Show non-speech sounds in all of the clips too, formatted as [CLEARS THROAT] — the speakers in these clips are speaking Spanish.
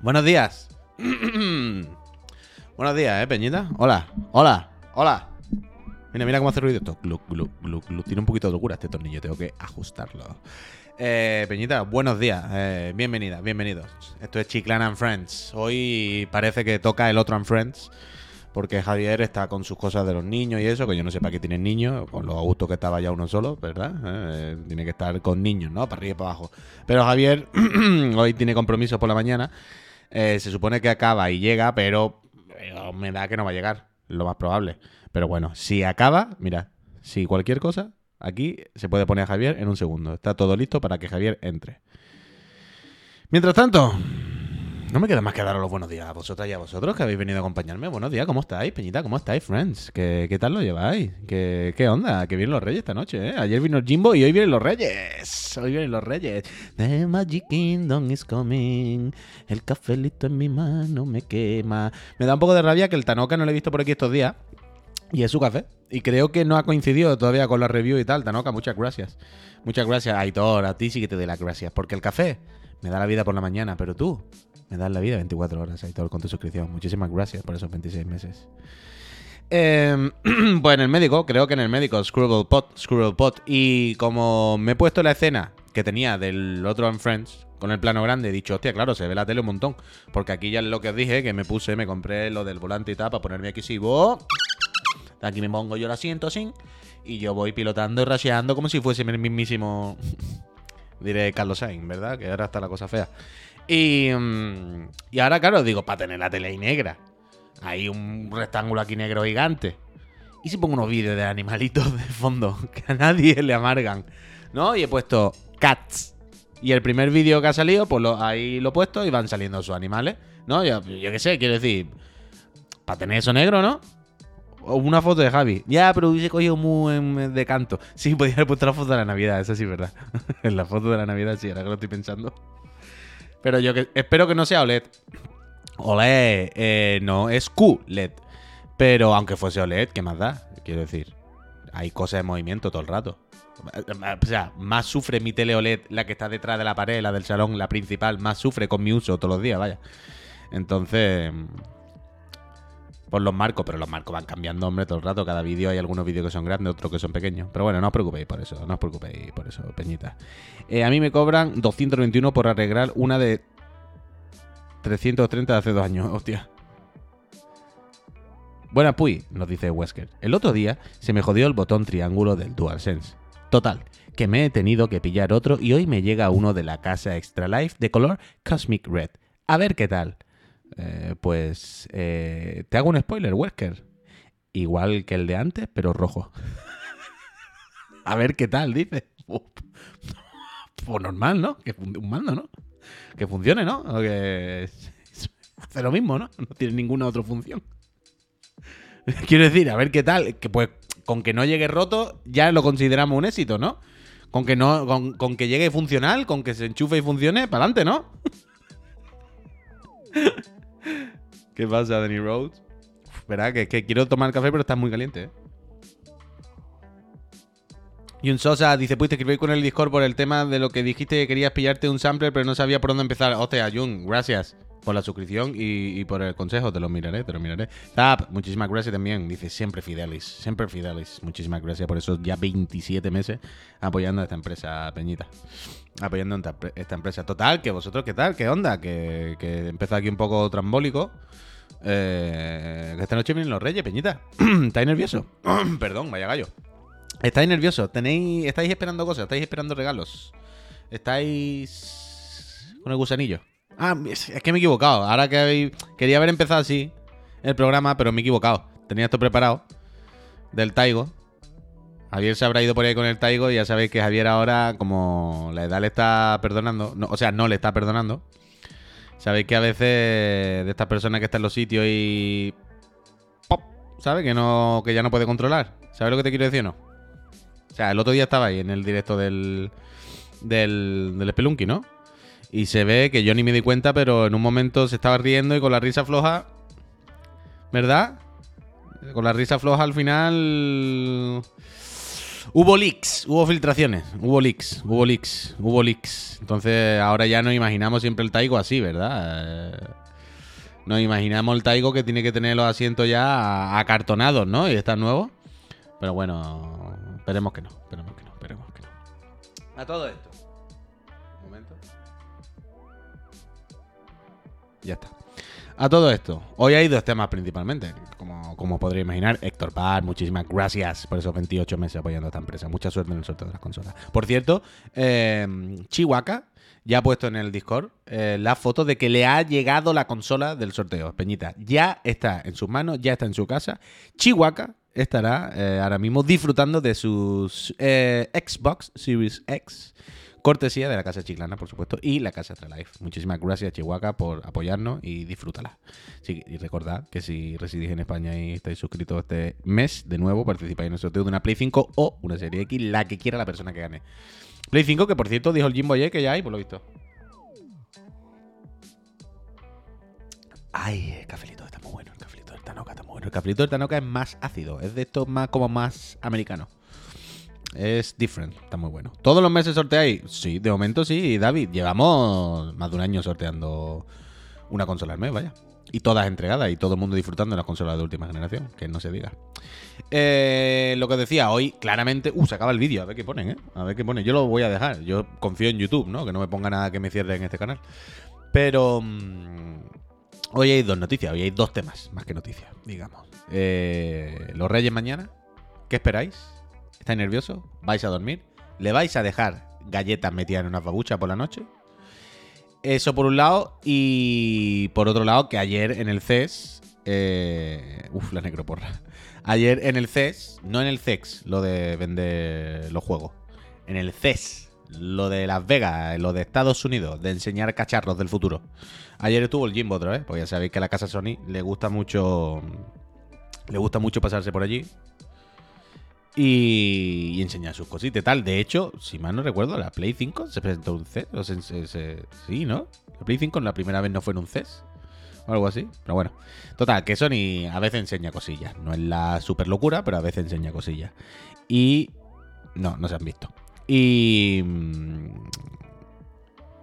Buenos días. [CLEARS THROAT] Buenos días, ¿eh, Peñita? Hola, hola, hola. Mira, mira cómo hace ruido esto. Tiene un poquito de locura este tornillo, tengo que ajustarlo. Eh, Peñita, buenos días. Eh, bienvenida, bienvenidos. Esto es Chiclan and Friends. Hoy parece que toca el otro and Friends. Porque Javier está con sus cosas de los niños y eso, que yo no sé para qué tienen niños, con lo a gusto que estaba ya uno solo, ¿verdad? Eh, tiene que estar con niños, ¿no? Para arriba y para abajo. Pero Javier [CLEARS THROAT] hoy tiene compromisos por la mañana. Se supone que acaba y llega, pero me da que no va a llegar, lo más probable. Pero bueno, si acaba, mira, si cualquier cosa, aquí se puede poner a Javier en un segundo. Está todo listo para que Javier entre. Mientras tanto, no me queda más que daros los buenos días a vosotras y a vosotros que habéis venido a acompañarme. Buenos días, ¿cómo estáis, Peñita? ¿Cómo estáis, friends? ¿Qué, qué tal lo lleváis? ¿Qué, ¿Qué onda? Que vienen los reyes esta noche, ¿eh? Ayer vino Jimbo y hoy vienen los reyes. Hoy vienen los reyes. The Magic Kingdom is coming. El cafelito en mi mano me quema. Me da un poco de rabia que el Tanoka no lo he visto por aquí estos días. Y es su café. Y creo que no ha coincidido todavía con la review y tal. Tanoka, muchas gracias. Muchas gracias, Aitor. A ti sí que te doy las gracias. Porque el café me da la vida por la mañana, pero tú me das la vida 24 horas, Aitor, con tu suscripción. Muchísimas gracias por esos 26 meses. Eh, [CLEARS THROAT] pues en el médico, creo que en el médico, Scribble Pot, Scribble Pot. Y como me he puesto la escena que tenía del otro and Friends con el plano grande, he dicho, hostia, claro, se ve la tele un montón. Porque aquí ya es lo que os dije, que me puse, me compré lo del volante y tal para ponerme aquí sí. ¡oh! Aquí me pongo yo el asiento así. Y yo voy pilotando y rasheando como si fuese el mismísimo. [LAUGHS] Diré Carlos Sainz, ¿verdad? Que ahora está la cosa fea. Y, mm, y ahora, claro, digo, para tener la tele ahí negra. Hay un rectángulo aquí negro gigante. ¿Y si pongo unos vídeos de animalitos de fondo [LAUGHS] que a nadie le amargan? ¿No? Y he puesto cats. Y el primer vídeo que ha salido, pues ahí lo he puesto y van saliendo sus animales. ¿No? Yo qué sé, quiero decir, para tener eso negro, ¿no? Una foto de Javi. Ya, pero hubiese cogido muy de canto. Sí, podía haber puesto la foto de la Navidad, eso sí es verdad. [LAUGHS] la foto de la Navidad, sí, ahora que lo estoy pensando. Pero yo que, espero que no sea OLED. OLED, eh, no, es QLED. Pero aunque fuese OLED, ¿qué más da? Quiero decir, hay cosas de movimiento todo el rato. O sea, más sufre mi tele OLED, la que está detrás de la pared, la del salón, la principal, más sufre con mi uso todos los días, vaya. Entonces, por los marcos, pero los marcos van cambiando, hombre, todo el rato. Cada vídeo hay algunos vídeos que son grandes, otros que son pequeños. Pero bueno, no os preocupéis por eso, no os preocupéis por eso, peñita. Eh, a mí me cobran 221 por arreglar una de 330 de hace dos años, [LAUGHS] hostia. Buena Puy, nos dice Wesker. El otro día se me jodió el botón triángulo del DualSense. Total, que me he tenido que pillar otro y hoy me llega uno de la casa Extra Life de color Cosmic Red. A ver qué tal. Eh, pues eh, te hago un spoiler, Wesker. Igual que el de antes, pero rojo. [LAUGHS] A ver qué tal, dice. Pues normal, ¿no? Que un mando, ¿no? Que funcione, ¿no? Que [LAUGHS] hace lo mismo, ¿no? No tiene ninguna otra función. [LAUGHS] Quiero decir, a ver qué tal. Que pues con que no llegue roto ya lo consideramos un éxito, ¿no? Con que no, con, con que llegue funcional, con que se enchufe y funcione, para adelante, ¿no? ¿Qué pasa, Danny Rhodes? Verá, que, que quiero tomar café, pero está muy caliente, ¿eh? Y Sosa dice, pues te escribí con el Discord por el tema de lo que dijiste que querías pillarte un sampler, pero no sabía por dónde empezar. Hostia, Jun, gracias por la suscripción y, por el consejo. Te lo miraré, te lo miraré. Zap, muchísimas gracias también. Dice, siempre Fidelis, siempre Fidelis. Muchísimas gracias por esos ya 27 meses apoyando a esta empresa, Peñita. Apoyando esta, empresa. Total, que vosotros, ¿qué tal? ¿Qué onda? Que, empezó aquí un poco trambólico. Eh, esta noche vienen los reyes, Peñita. [CLEARS THROAT] ¿Estáis nervioso? [CLEARS THROAT] Perdón, vaya gallo. ¿Estáis nerviosos? ¿Tenéis, ¿Estáis esperando cosas? ¿Estáis esperando regalos? ¿Estáis con el gusanillo? Ah, es, que me he equivocado. Ahora que quería haber empezado así el programa, pero me he equivocado. Tenía esto preparado del Taigo. Javier se habrá ido por ahí con el Taigo y ya sabéis que Javier ahora, como la edad le está perdonando, o sea, no le está perdonando. Sabéis que a veces de estas personas que están en los sitios y... ¡Pop! ¿Sabes? Que, no, que ya no puede controlar. ¿Sabes lo que te quiero decir o no? Sea, el otro día estaba ahí en el directo del, del, del Spelunky, ¿no? Y se ve que yo ni me di cuenta, pero en un momento se estaba riendo y con la risa floja ¿verdad? Con la risa floja al final. Hubo leaks, hubo filtraciones, hubo leaks, hubo leaks, hubo leaks. Entonces ahora ya nos imaginamos siempre el Taigo así, ¿verdad? Eh, nos imaginamos el Taigo que tiene que tener los asientos ya acartonados, ¿no? Y está nuevo. Pero bueno, esperemos que no, esperemos que no, esperemos que no. A todo esto. Un momento. Ya está. A todo esto, hoy hay dos temas principalmente. Como, como podría imaginar, Héctor Paz, muchísimas gracias por esos 28 meses apoyando a esta empresa. Mucha suerte en el sorteo de las consolas. Por cierto, eh, Chihuahua ya ha puesto en el Discord eh, la foto de que le ha llegado la consola del sorteo. Peñita, ya está en sus manos, ya está en su casa. Chihuahua estará eh, ahora mismo disfrutando de sus eh, Xbox Series X Cortesía de la Casa Chiclana, por supuesto, y la Casa Astralife. Muchísimas gracias, Chihuahua, por apoyarnos y disfrútala. y recordad que si residís en España y estáis suscritos este mes, de nuevo participáis en el sorteo de una Play 5 o una Serie X, la que quiera la persona que gane. Play 5, que por cierto dijo el Jimbo ayer que ya hay, por lo visto. Ay, el cafelito está muy bueno, bueno. El cafelito del Tanoca es más ácido, es de estos más como más americano. Es different, está muy bueno. ¿Todos los meses sorteáis? Sí, de momento sí, David. Llevamos más de un año sorteando una consola al mes, vaya. Y todas entregadas y todo el mundo disfrutando de las consolas de última generación, que no se diga. Eh, lo que decía, hoy claramente... Uh, se acaba el vídeo, a ver qué ponen, ¿eh? A ver qué ponen. Yo lo voy a dejar. Yo confío en YouTube, ¿no? Que no me ponga nada que me cierre en este canal. Pero... Mm, hoy hay dos noticias, hoy hay dos temas, más que noticias, digamos. Eh, los Reyes mañana, ¿qué esperáis? ¿Estáis nervioso? ¿Vais a dormir? ¿Le vais a dejar galletas metidas en una babucha por la noche? Eso por un lado. Y por otro lado, que ayer en el CES. Eh, la necroporra. Ayer en el CES, no en el CEX, lo de vender los juegos. En el CES, lo de Las Vegas, lo de Estados Unidos, de enseñar cacharros del futuro. Ayer estuvo el Jimbo otra vez, porque ya sabéis que a la casa Sony le gusta mucho. Le gusta mucho pasarse por allí y, enseñar sus cositas y tal. De hecho, si mal no recuerdo, la Play 5 se presentó un CES. Sí, ¿no? La Play 5 la primera vez no fue en un CES. O algo así. Pero bueno. Total, que Sony a veces enseña cosillas. No es la super locura, pero a veces enseña cosillas. Y. No, no se han visto. Y.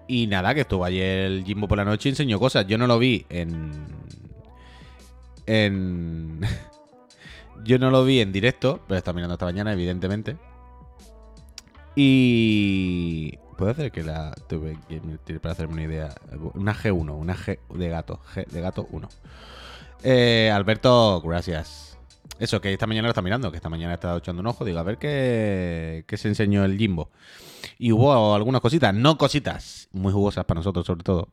Y nada, que estuvo ayer el Jimbo por la noche y enseñó cosas. Yo no lo vi en. En. [LAUGHS] Yo no lo vi en directo, pero estaba mirando esta mañana, evidentemente. Y. Puedo hacer que la. Tuve para hacerme una idea. Una G1, una G de gato. G de gato 1. Eh, Alberto, gracias. Eso, que esta mañana lo está mirando, que esta mañana está echando un ojo. Digo, a ver qué, qué se enseñó el Jimbo. Y hubo algunas cositas, no cositas, muy jugosas para nosotros, sobre todo.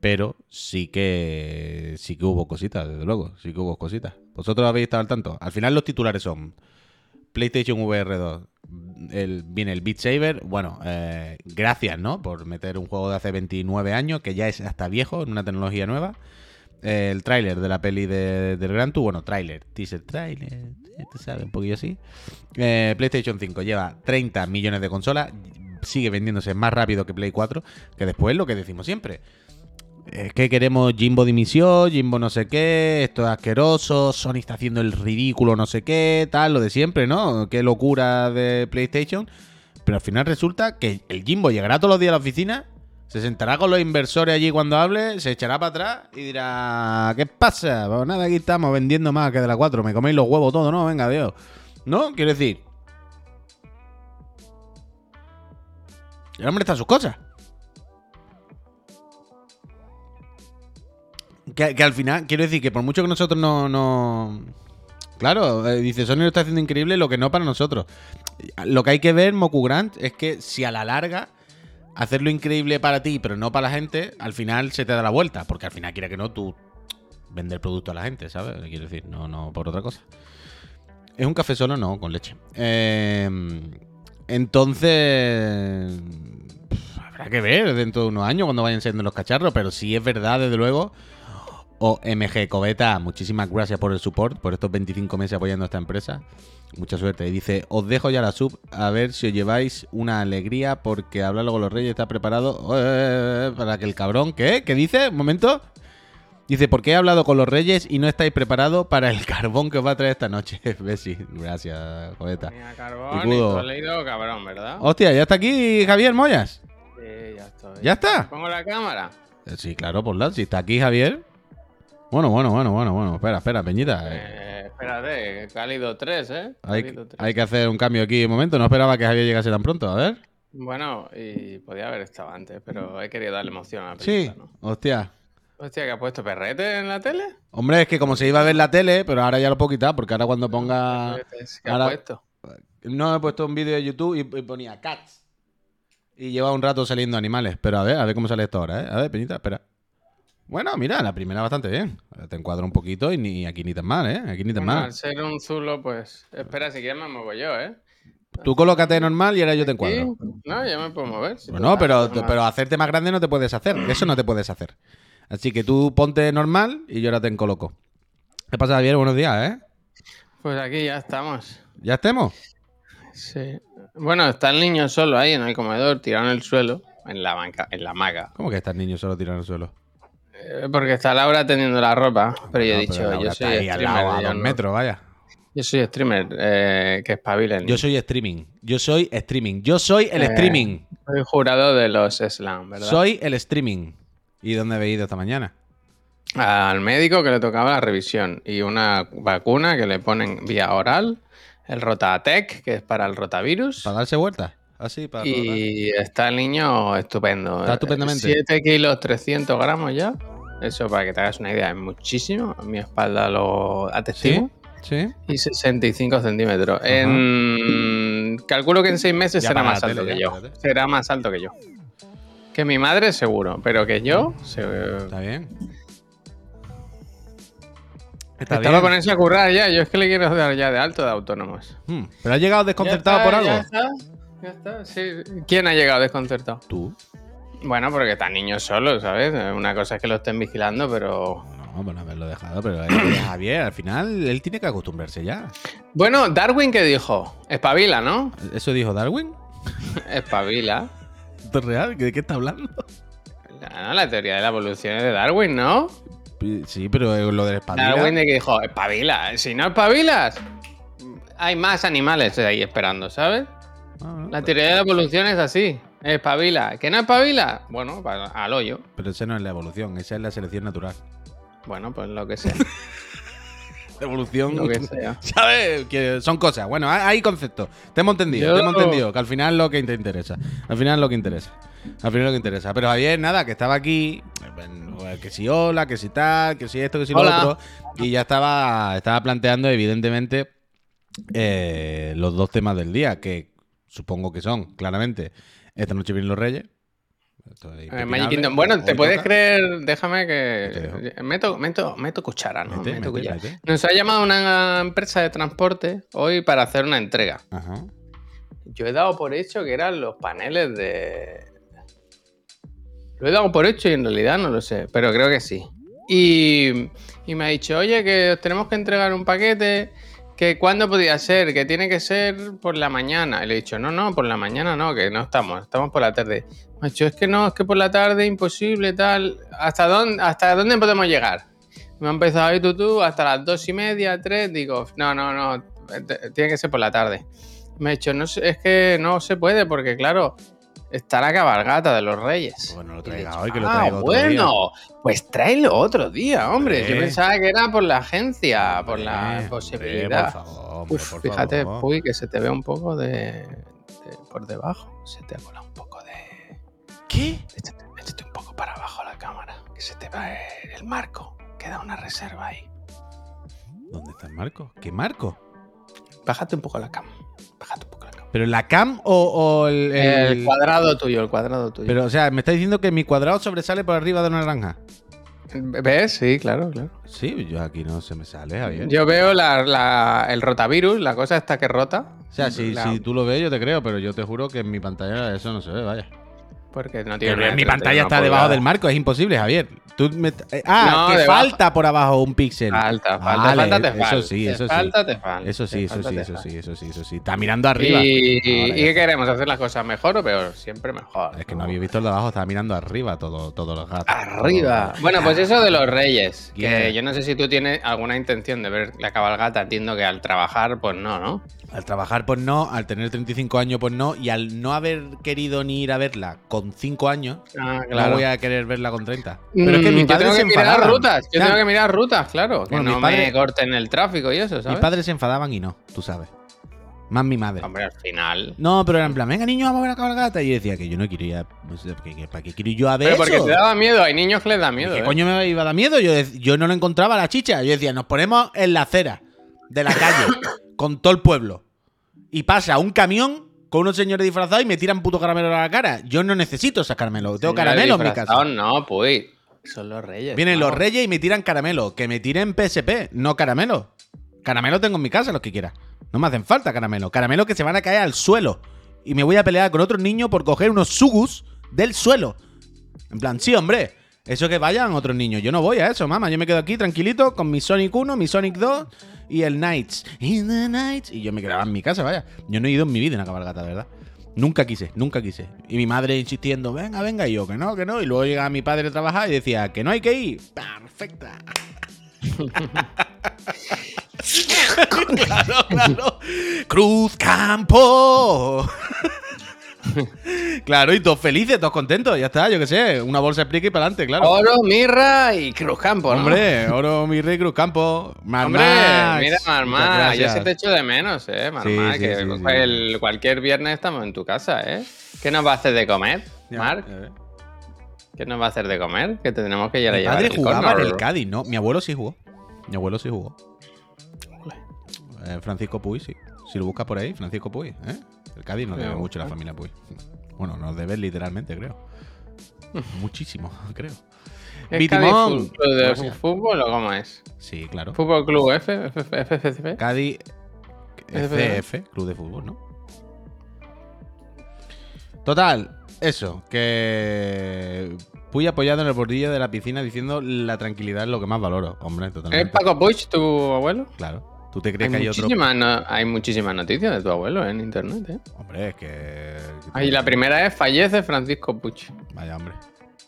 Pero sí que sí que hubo cositas, desde luego, sí que hubo cositas. ¿Vosotros habéis estado al tanto? Al final los titulares son PlayStation VR 2, el, viene el Beat Saber. Bueno, eh, gracias, ¿no? Por meter un juego de hace 29 años, que ya es hasta viejo, en una tecnología nueva. El tráiler de la peli de, del Gran Tour, bueno, tráiler, teaser tráiler, te sabe, un poquillo así. Eh, PlayStation 5 lleva 30 millones de consolas, sigue vendiéndose más rápido que Play 4, que después lo que decimos siempre es que queremos Jimbo dimisión, Jimbo no sé qué, esto es asqueroso, Sony está haciendo el ridículo no sé qué, tal, lo de siempre, ¿no? Qué locura de PlayStation. Pero al final resulta que el Jimbo llegará todos los días a la oficina, se sentará con los inversores allí cuando hable, se echará para atrás y dirá, ¿qué pasa? Pues nada, aquí estamos vendiendo más que de la 4, me coméis los huevos todo, ¿no? Venga, Dios. ¿No? Quiero decir... El hombre está en sus cosas. que, al final, quiero decir que por mucho que nosotros no. no... Claro, eh, dice Sony lo está haciendo increíble, lo que no para nosotros. Lo que hay que ver, Moku Grant, es que si a la larga hacerlo increíble para ti, pero no para la gente, al final se te da la vuelta. Porque al final, quiera que no, tú vender producto a la gente, ¿sabes? Quiero decir, no, no por otra cosa. Es un café solo, no, con leche. Em, entonces. Habrá que ver dentro de unos años cuando vayan siendo los cacharros, pero sí es verdad, desde luego o MG Coveta, muchísimas gracias por el support, por estos 25 meses apoyando a esta empresa. Mucha suerte. Y dice, os dejo ya la sub a ver si os lleváis una alegría porque hablarlo con los reyes está preparado eh, para que el cabrón... ¿Qué? ¿Qué dice? Un momento. Dice, ¿por qué he hablado con los reyes y no estáis preparados para el carbón que os va a traer esta noche? [LAUGHS] Bessi, gracias, Joveta. Mira, carbón, y has leído cabrón, ¿verdad? Hostia, ¿ya está aquí Javier Moyas? Sí, ya estoy. ¿Ya está? Pongo la cámara. Eh, Sí, claro, por la. Si está aquí Javier. Bueno, bueno, bueno, bueno, bueno. Espera, espera, Peñita. eh. Espérate, cálido 3, ¿eh? Hay, Cálido 3. hay que hacer un cambio aquí un momento. No esperaba que Javier llegase tan pronto. A ver. Bueno, y podía haber estado antes, pero he querido darle emoción a la Sí, película, ¿no? hostia. Hostia, ¿que ha puesto perrete en la tele? Hombre, es que como se iba a ver la tele, pero ahora ya lo puedo quitar, porque ahora cuando ponga. ¿Qué ahora- ha puesto? No he puesto un vídeo de YouTube y, y ponía cats. Y lleva un rato saliendo animales. Pero a ver, a ver cómo sale esto ahora, ¿eh? A ver, Peñita, espera. Bueno, mira, la primera bastante bien. Te encuadro un poquito y ni aquí ni tan mal, ¿eh? Aquí ni tan Bueno, mal. al ser un zulo, pues. Espera, si quieres me muevo yo, ¿eh? Tú colócate normal y ahora yo te encuadro. Sí, No, ya me puedo mover. si Bueno, pero, normal. pero hacerte más grande no te puedes hacer. Eso no te puedes hacer. Así que tú ponte normal y yo ahora te encoloco. ¿Qué pasa, Javier? Buenos días, ¿eh? Pues aquí ya estamos. ¿Ya estemos? Sí. Bueno, está el niño solo ahí en el comedor, tirado en el suelo, en la banca, en la hamaca. ¿Cómo que estás niño solo tirando al suelo? Eh, Porque está Laura tendiendo la ropa, pero yo he dicho, yo soy al streamer. lado, a dos no- metros, vaya. yo soy streamer, eh, que espabilen. Yo soy streaming. Yo soy streaming. Yo soy el Eh, streaming. Soy jurado de los slam, ¿verdad? Soy el streaming. ¿Y dónde habéis ido esta mañana? Al médico que le tocaba la revisión y una vacuna que le ponen vía oral, el Rotatec, que es para el rotavirus. ¿Para darse vueltas? Así, para Y está el niño estupendo. Está estupendamente. 7 kilos 300 gramos ya. Eso para que te hagas una idea, es muchísimo. Mi espalda lo ¿Sí? atestigo. ¿Sí? Y 65 centímetros. En... Calculo que en 6 meses Ya será más alto que yo. Será más alto que yo. Que mi madre seguro, pero que yo... Se... Está bien. Está Estaba bien. con eso a currar ya. Yo es que le quiero dar ya de alto de autónomos. Hmm, ¿Pero has llegado desconcertado por algo? Ya está, ya está, sí. ¿Quién ha llegado desconcertado? Tú. Bueno, porque están niños solos, ¿sabes? Una cosa es que lo estén vigilando, pero... No, bueno, haberlo dejado, pero Javier, al final, él tiene que acostumbrarse ya. Bueno, Darwin, ¿qué dijo? Espabila, ¿no? ¿Eso dijo Darwin? Espabila. ¿Esto es real? ¿De qué está hablando? La, la teoría de la evolución es de Darwin, ¿no? Sí, pero eh, lo del espadilla... Darwin de que dijo, espabila. Si no espabilas, hay más animales ahí esperando, ¿sabes? Ah, no, La pero- teoría de la evolución es así. Espabila. ¿Que no espabila? Bueno, al hoyo. Pero esa no es la evolución, esa es la selección natural. Bueno, pues lo que sea. [LAUGHS] Evolución... lo que sea. [LAUGHS] ¿Sabes? Que son cosas. Bueno, hay- conceptos. Te hemos entendido, Yo- te hemos entendido. Que al final es lo que te interesa. Al final es lo que interesa. Al final es lo que interesa. Pero Javier, nada, que estaba aquí. eh, Que si hola, que si tal, que si esto, que si Hola. lo otro. Y ya estaba, estaba planteando, evidentemente, eh, los dos temas del día. Que supongo que son, claramente, esta noche vienen los Reyes. Eh. Magic Kingdom. Bueno, ¿te puedes toca. creer? Déjame que. Meto, meto, meto cuchara, ¿no? Mete, meto mete, cuchara. mete. Nos ha llamado una empresa de transporte hoy para hacer una entrega. Ajá. Yo he dado por hecho que eran los paneles de. Lo he dado por hecho y en realidad no lo sé, pero creo que sí. Y, y me ha dicho, oye, que os tenemos que entregar un paquete, que cuándo podía ser, que tiene que ser por la mañana. Y le he dicho, no, no, por la mañana no, que no estamos, estamos por la tarde. Me ha dicho, es que no, es que por la tarde imposible, tal. ¿Hasta dónde, hasta dónde podemos llegar? Me ha empezado a ir tú, tú, hasta las dos y media, tres. Digo, no, no, no, t- tiene que ser por la tarde. Me ha dicho, no es que no se puede porque, claro, está la cabalgata de los reyes. Bueno, lo le he traiga hoy, que lo ah, traiga otro bueno, día". pues tráelo otro día, hombre. Yo pensaba que era por la agencia, por la hombre, posibilidad. por favor, hombre, Uf, por fíjate, favor. Puy, que se te ve un poco de, de- por debajo. Se te ha colado un poco de. ¿Qué? Échate, échate un poco para abajo la cámara, que se te va el, marco. Queda una reserva ahí. ¿Dónde está el marco? ¿Qué marco? Bájate un poco la cama. Bájate un poco. ¿Pero la cam o, o el, el- El cuadrado tuyo, el cuadrado tuyo. Pero, o sea, me está diciendo que mi cuadrado sobresale por arriba de una naranja. ¿Ves? Sí, claro, claro. Sí, yo aquí no se me sale, Javier. Yo veo la- la- el rotavirus, la cosa esta que rota. o sea, si, La- si tú lo ves, yo te creo, pero yo te juro que en mi pantalla eso no se ve, vaya. Porque no tiene. mi pantalla está debajo del marco, es imposible, Javier. Tú me- eh, ah, No, que falta por abajo un píxel. Falta, falta, Vale, falta, te eso sí, eso sí. falta, te falta. Eso sí, eso sí, eso sí, eso sí, eso sí. Está mirando arriba. ¿Y, Ahora ¿y ya qué queremos? ¿Hacer las cosas mejor o peor? Siempre mejor. Es que no había visto el de abajo, estaba mirando arriba todo, todos los gatos. Arriba. Bueno, pues eso de los reyes. Que yo no sé si tú tienes alguna intención de ver la cabalgata. Entiendo que al trabajar, pues no, ¿no? Al trabajar, pues no, al tener 35 años, pues no, y al no haber querido ni ir a verla con 5 años, Ah, no voy a querer verla con 30. Pero es que Mm, mi yo padre tengo se mirar enfadaban. rutas. Yo tengo que mirar rutas, claro. Que Bueno, no mis padres- me corten el tráfico y eso, Mis ¿sabes? padres se enfadaban y no, tú sabes. Más mi madre. Hombre, al final. No, pero era en plan, venga niño, vamos a ver la cabalgata. Y yo decía que yo no quiero ir a... ¿Para qué quiero yo a ver Pero porque eso? te daba miedo. Hay niños que les da miedo. ¿Qué ¿eh? coño me iba a dar miedo? Yo, yo no lo encontraba la chicha. Yo decía, nos ponemos en la acera de la calle [COUGHS] con todo el pueblo. Y pasa un camión con unos señores disfrazados y me tiran puto caramelo a la cara. Yo no necesito esos caramelos. Tengo caramelo en mi casa. No, pues. Son los reyes. Vienen los reyes y me tiran caramelo. Que me tiren PSP, no caramelo. Caramelo tengo en mi casa, los que quiera. No me hacen falta caramelo. Caramelo que se van a caer al suelo. Y me voy a pelear con otros niños por coger unos sugus del suelo. En plan, sí, hombre. Eso que vayan otros niños. Yo no voy a eso, mamá. Yo me quedo aquí tranquilito con mi Sonic 1, mi Sonic 2 y el Knights. In the Nights. Y yo me quedaba en mi casa, vaya. Yo no he ido en mi vida en una cabalgata, de verdad. Nunca quise, nunca quise. Y mi madre insistiendo, venga, venga, y yo, que no, que no. Y luego llegaba mi padre a trabajar y decía, que no hay que ir. Perfecta. [LAUGHS] [LAUGHS] claro, claro. Cruz Campo. [LAUGHS] [LAUGHS] claro, y todos felices, todos contentos, ya está, yo qué sé. Una bolsa explica y para adelante, claro. Oro, mirra y Cruzcampo, ¿no? Hombre, oro, mi rey, Cruz Campo. Mar Hombre, Max. mira, Marmá, yo se te echo de menos, eh, Marmá, Sí, sí, que sí, sí. el- cualquier viernes estamos en tu casa, ¿eh? ¿Qué nos va a hacer de comer, Marc? ¿Qué nos va a hacer de comer? Que tenemos que ir a Mi llevar padre el jugaba en el Cádiz, ¿no? Mi abuelo sí jugó. Mi abuelo sí jugó. Eh, Francisco Puy, sí. Si lo buscas por ahí, Francisco Puy, ¿eh? El Cádiz nos debe mucho la buscar. familia Puy. Bueno, nos debe literalmente, creo. [LAUGHS] Muchísimo, creo. ¿Es. Cádiz de Gracias. fútbol o cómo es? Sí, claro. ¿Fútbol Club F? F- F- F- F- Cádiz Es. CF, Club de Fútbol, ¿no? Total, eso, que Puy apoyado en el bordillo de la piscina diciendo la tranquilidad es lo que más valoro. Hombre, ¿Es totalmente. Paco Puig tu abuelo? Claro. ¿Tú te Hay crees que hay otro? no- hay muchísimas noticias de tu abuelo en internet, ¿eh? Hombre, es que. Ahí la primera es fallece Francisco Puig. Vaya, hombre.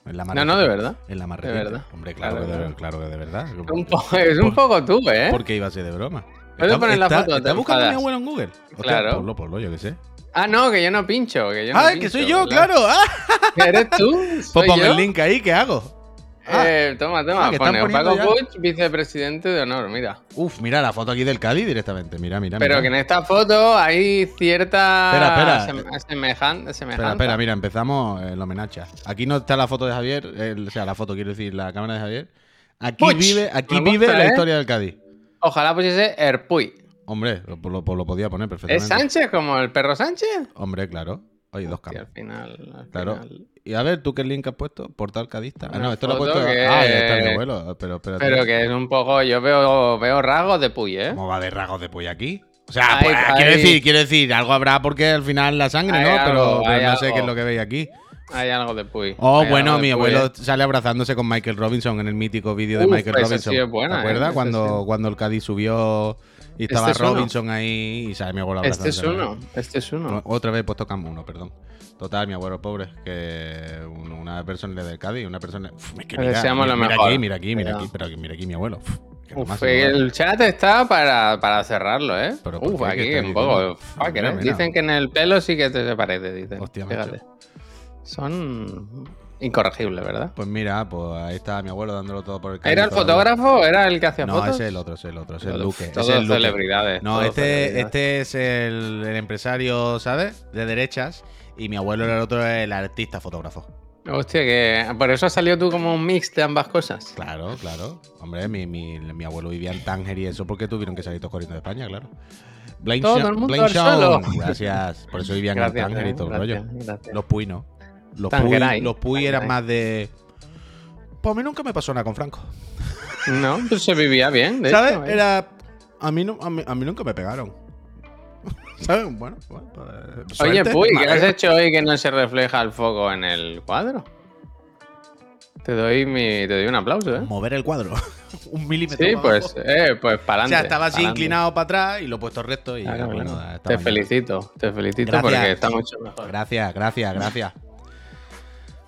La No, no, de verdad. Es la más De verdad. Hombre, claro, Claro, que de, claro. claro que de verdad. Un es un poco tú, ¿eh? ¿Por qué iba a ser de broma? Puedes Está- poner la foto, ¿Estás buscando a mi abuelo en Google? Hostia, Claro. Ponlo, ponlo, yo qué sé. Ah, no, que yo no pincho. Que yo no ¡Ah, pincho, que soy yo, ¿verdad? claro! ¡Ah! [LAUGHS] ¿Eres tú? Pues ¿Soy pon el link ahí, ¿qué hago? Ah. Eh, toma, toma. Ah, que pone Paco. Puig, vicepresidente de honor, mira. Uf, mira la foto aquí del Cádiz directamente. Mira, mira. Pero mira. que en esta foto hay cierta Espera, espera. sem- semejan- Espera, semejanza. espera, mira, empezamos el homenaje. Aquí no está la foto de Javier, el- o sea, la foto, quiero decir, la cámara de Javier. Aquí vive, aquí vive la ¿eh? historia del Cádiz. Ojalá pusiese Erpuy. Hombre, lo, lo- lo podía poner ¿Es perfectamente. Sánchez como el perro Sánchez? Hombre, claro. Oye, dos Hostia, cámaras. al final. al Claro. final. Y a ver, ¿tú qué link has puesto? Portal Cadista. Ah, no, esto lo he foto puesto. que- Ah, está mi abuelo. Pero, espérate. Pero que es un poco. Yo veo, veo rasgos de Puy, ¿eh? ¿Cómo va a haber rasgos de pollo aquí? O sea, pues, quiero decir, quiero decir, algo habrá porque al final la sangre, ¿no? pero algo, pero hay no sé qué es lo que veis aquí. Hay algo de Puy. Oh, Hay bueno, de mi Puy, abuelo sale abrazándose con Michael Robinson en el mítico vídeo de Uf, Michael Robinson. sí es buena, ¿Te acuerdas ¿eh? cuando, Esa sí. cuando el Cádiz subió y Este estaba es uno. Robinson ahí y sale mi abuelo Este es abrazándose? uno. Este es uno. Otra vez he puesto Cam 1, perdón. Total, mi abuelo pobre, que un- una persona del Cádiz, una persona. Uf, es que Le mira, deseamos mira, lo mira mejor. aquí, mira aquí, mira aquí, pero mira aquí mi abuelo. Uf, el chat está para, para cerrarlo, ¿eh? ¿Pero Uf, aquí un poco. fuck, Mira, ¿eh? mira. Dicen que en el pelo sí que te se parece, dicen. Hostia. Fíjate. Son incorregibles, ¿verdad? Pues mira, pues ahí está mi abuelo dándolo todo por el ¿Era el fotógrafo o era el que hacía No, fotos? ese es el otro, ese es el otro, ese es el Luque. todos es el Luque. celebridades, No, este, celebridades. este es el, el empresario, ¿sabes? De derechas. Y mi abuelo era el otro, el artista fotógrafo. Hostia, que por eso has salido tú como un mix de ambas cosas. Claro, claro. Hombre, mi, mi, mi abuelo vivía en Tánger y eso porque tuvieron que salir todos corriendo de España, claro. Blaine Todo Shaw- el mundo Blaine suelo. [LAUGHS] Gracias. Por eso vivían Gracias, en Tánger y eh, todo el rollo. gracias. Los Puy no. Los Puy, los Puy eran más de. Pues a mí nunca me pasó nada con Franco. No, pues se vivía bien, de ¿Sabes? hecho, ¿eh? Era. A mí, no, a, mí, a mí nunca me pegaron. ¿Sabes? Bueno, bueno, pues, Oye, Puy, ¿qué has hecho hoy que no se refleja el foco en el cuadro? Te doy, mi, te doy un aplauso, ¿eh? Mover el cuadro. [LAUGHS] Un milímetro. Sí, pues, eh, pues para O adelante. sea, estaba así inclinado para atrás y lo he puesto recto y Claro, bueno, claro. Te mañana. felicito, te felicito Gracias. porque está mucho mejor. Gracias, gracias, gracias.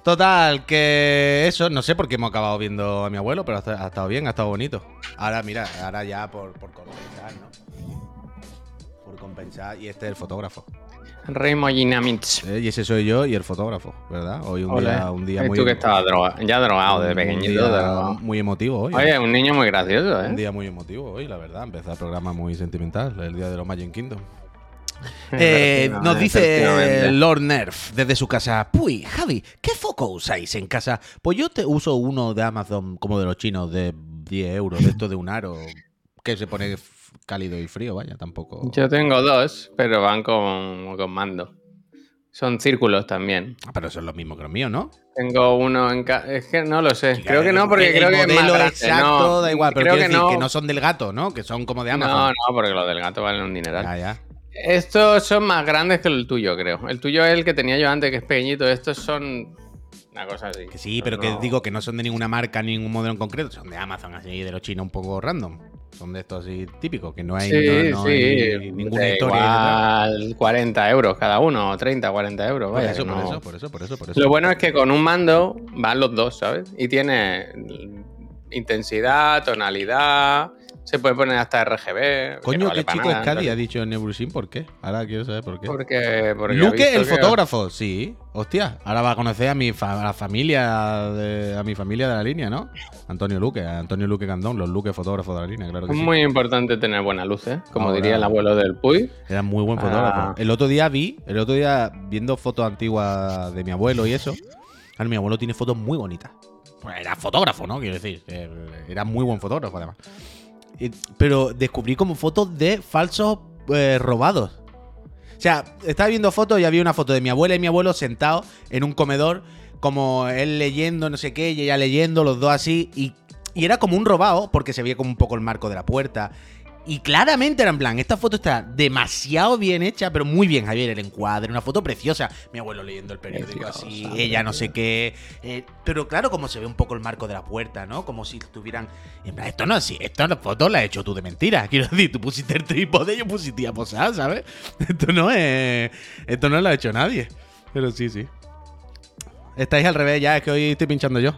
Total, que eso, no sé por qué hemos acabado viendo a mi abuelo, pero ha estado- ha estado bien, ha estado bonito. Ahora, mira, ahora ya por, por ¿no? Compensar, y este es el fotógrafo. Raymond Ginamits. ¿eh? Y ese soy yo y el fotógrafo, ¿verdad? Hoy un día, un día Y muy. tú que estabas droga- ya drogado un pequeñito. drogado. muy emotivo hoy. Oye, un niño muy gracioso, Un ¿eh? día muy emotivo hoy, la verdad. Empezar el programa muy sentimental, el día de los Magic Kingdom. [LAUGHS] Eh, nos dice. Lord Nerf desde su casa. Puy, Javi, ¿qué foco usáis en casa? Pues yo te uso uno de Amazon, como de los chinos, de 10 euros, de esto de un aro, que se pone cálido y frío, vaya, tampoco. Yo tengo dos, pero van con, con mando. Son círculos también. Ah, Pero son los mismos que los míos, ¿no? Tengo uno en casa. Es que no lo sé. Creo que no, porque el creo que es más grande. exacto, no, da igual, pero creo quiero que decir no. que no son del gato, ¿no? Que son como de Amazon. No, no, porque los del gato valen un dineral. Ya, ya. Estos son más grandes que el tuyo, creo. El tuyo es el que tenía yo antes, que es pequeñito. Estos son una cosa así. Que sí, pero que digo que no son de ninguna marca ni ningún modelo en concreto, son de Amazon, así de los chinos un poco random. Son de estos así típicos, que no hay, Sí, no, no sí. hay ninguna historia. Igual 40 euros cada uno, o 30, 40 euros. Por Vaya, eso, que por no- eso, por eso, por eso, por eso. Lo bueno es que con un mando van los dos, ¿sabes? Y tiene intensidad, tonalidad, se puede poner hasta RGB. que no Coño, vale qué chico es Cadi, entonces- ha dicho Nebrusin, ¿por qué? Ahora quiero saber por qué. Porque, porque visto el que- fotógrafo, sí. Hostia, ahora va a conocer a mi fa- a la familia de, a mi familia de la línea, ¿no? Antonio Luque, Antonio Luque Candón, los Luque fotógrafos de la línea, claro que Es sí. muy importante tener buena luz, ¿eh? Como Ahora- diría el abuelo del Puy. Era muy buen fotógrafo. Ah. El otro día vi, el otro día viendo fotos antiguas de mi abuelo y eso. Claro, mi abuelo tiene fotos muy bonitas. Pues era fotógrafo, ¿no? Quiero decir, eh, era muy buen fotógrafo además. Pero descubrí como fotos de falsos eh, robados. O sea, estaba viendo fotos y había una foto de mi abuela y mi abuelo sentados en un comedor, como él leyendo, no sé qué, y ella leyendo, los dos así, y, y era como un robado, porque se veía como un poco el marco de la puerta. Y claramente era en plan, esta foto está demasiado bien hecha, pero muy bien, Javier, el encuadre, una foto preciosa. Mi abuelo leyendo el periódico Preciosa, así, ella no sé qué. eh, pero claro, como se ve un poco el marco de la puerta, ¿no? Como si estuvieran. En plan, esto no es así, esta foto la has hecho tú de mentira. [LAUGHS] Quiero decir, tú pusiste el trípode yo pusiste a posar, ¿sabes? [LAUGHS] Esto no es. Esto no lo ha hecho nadie. Pero sí, sí. Estáis al revés ya, es que hoy estoy pinchando yo.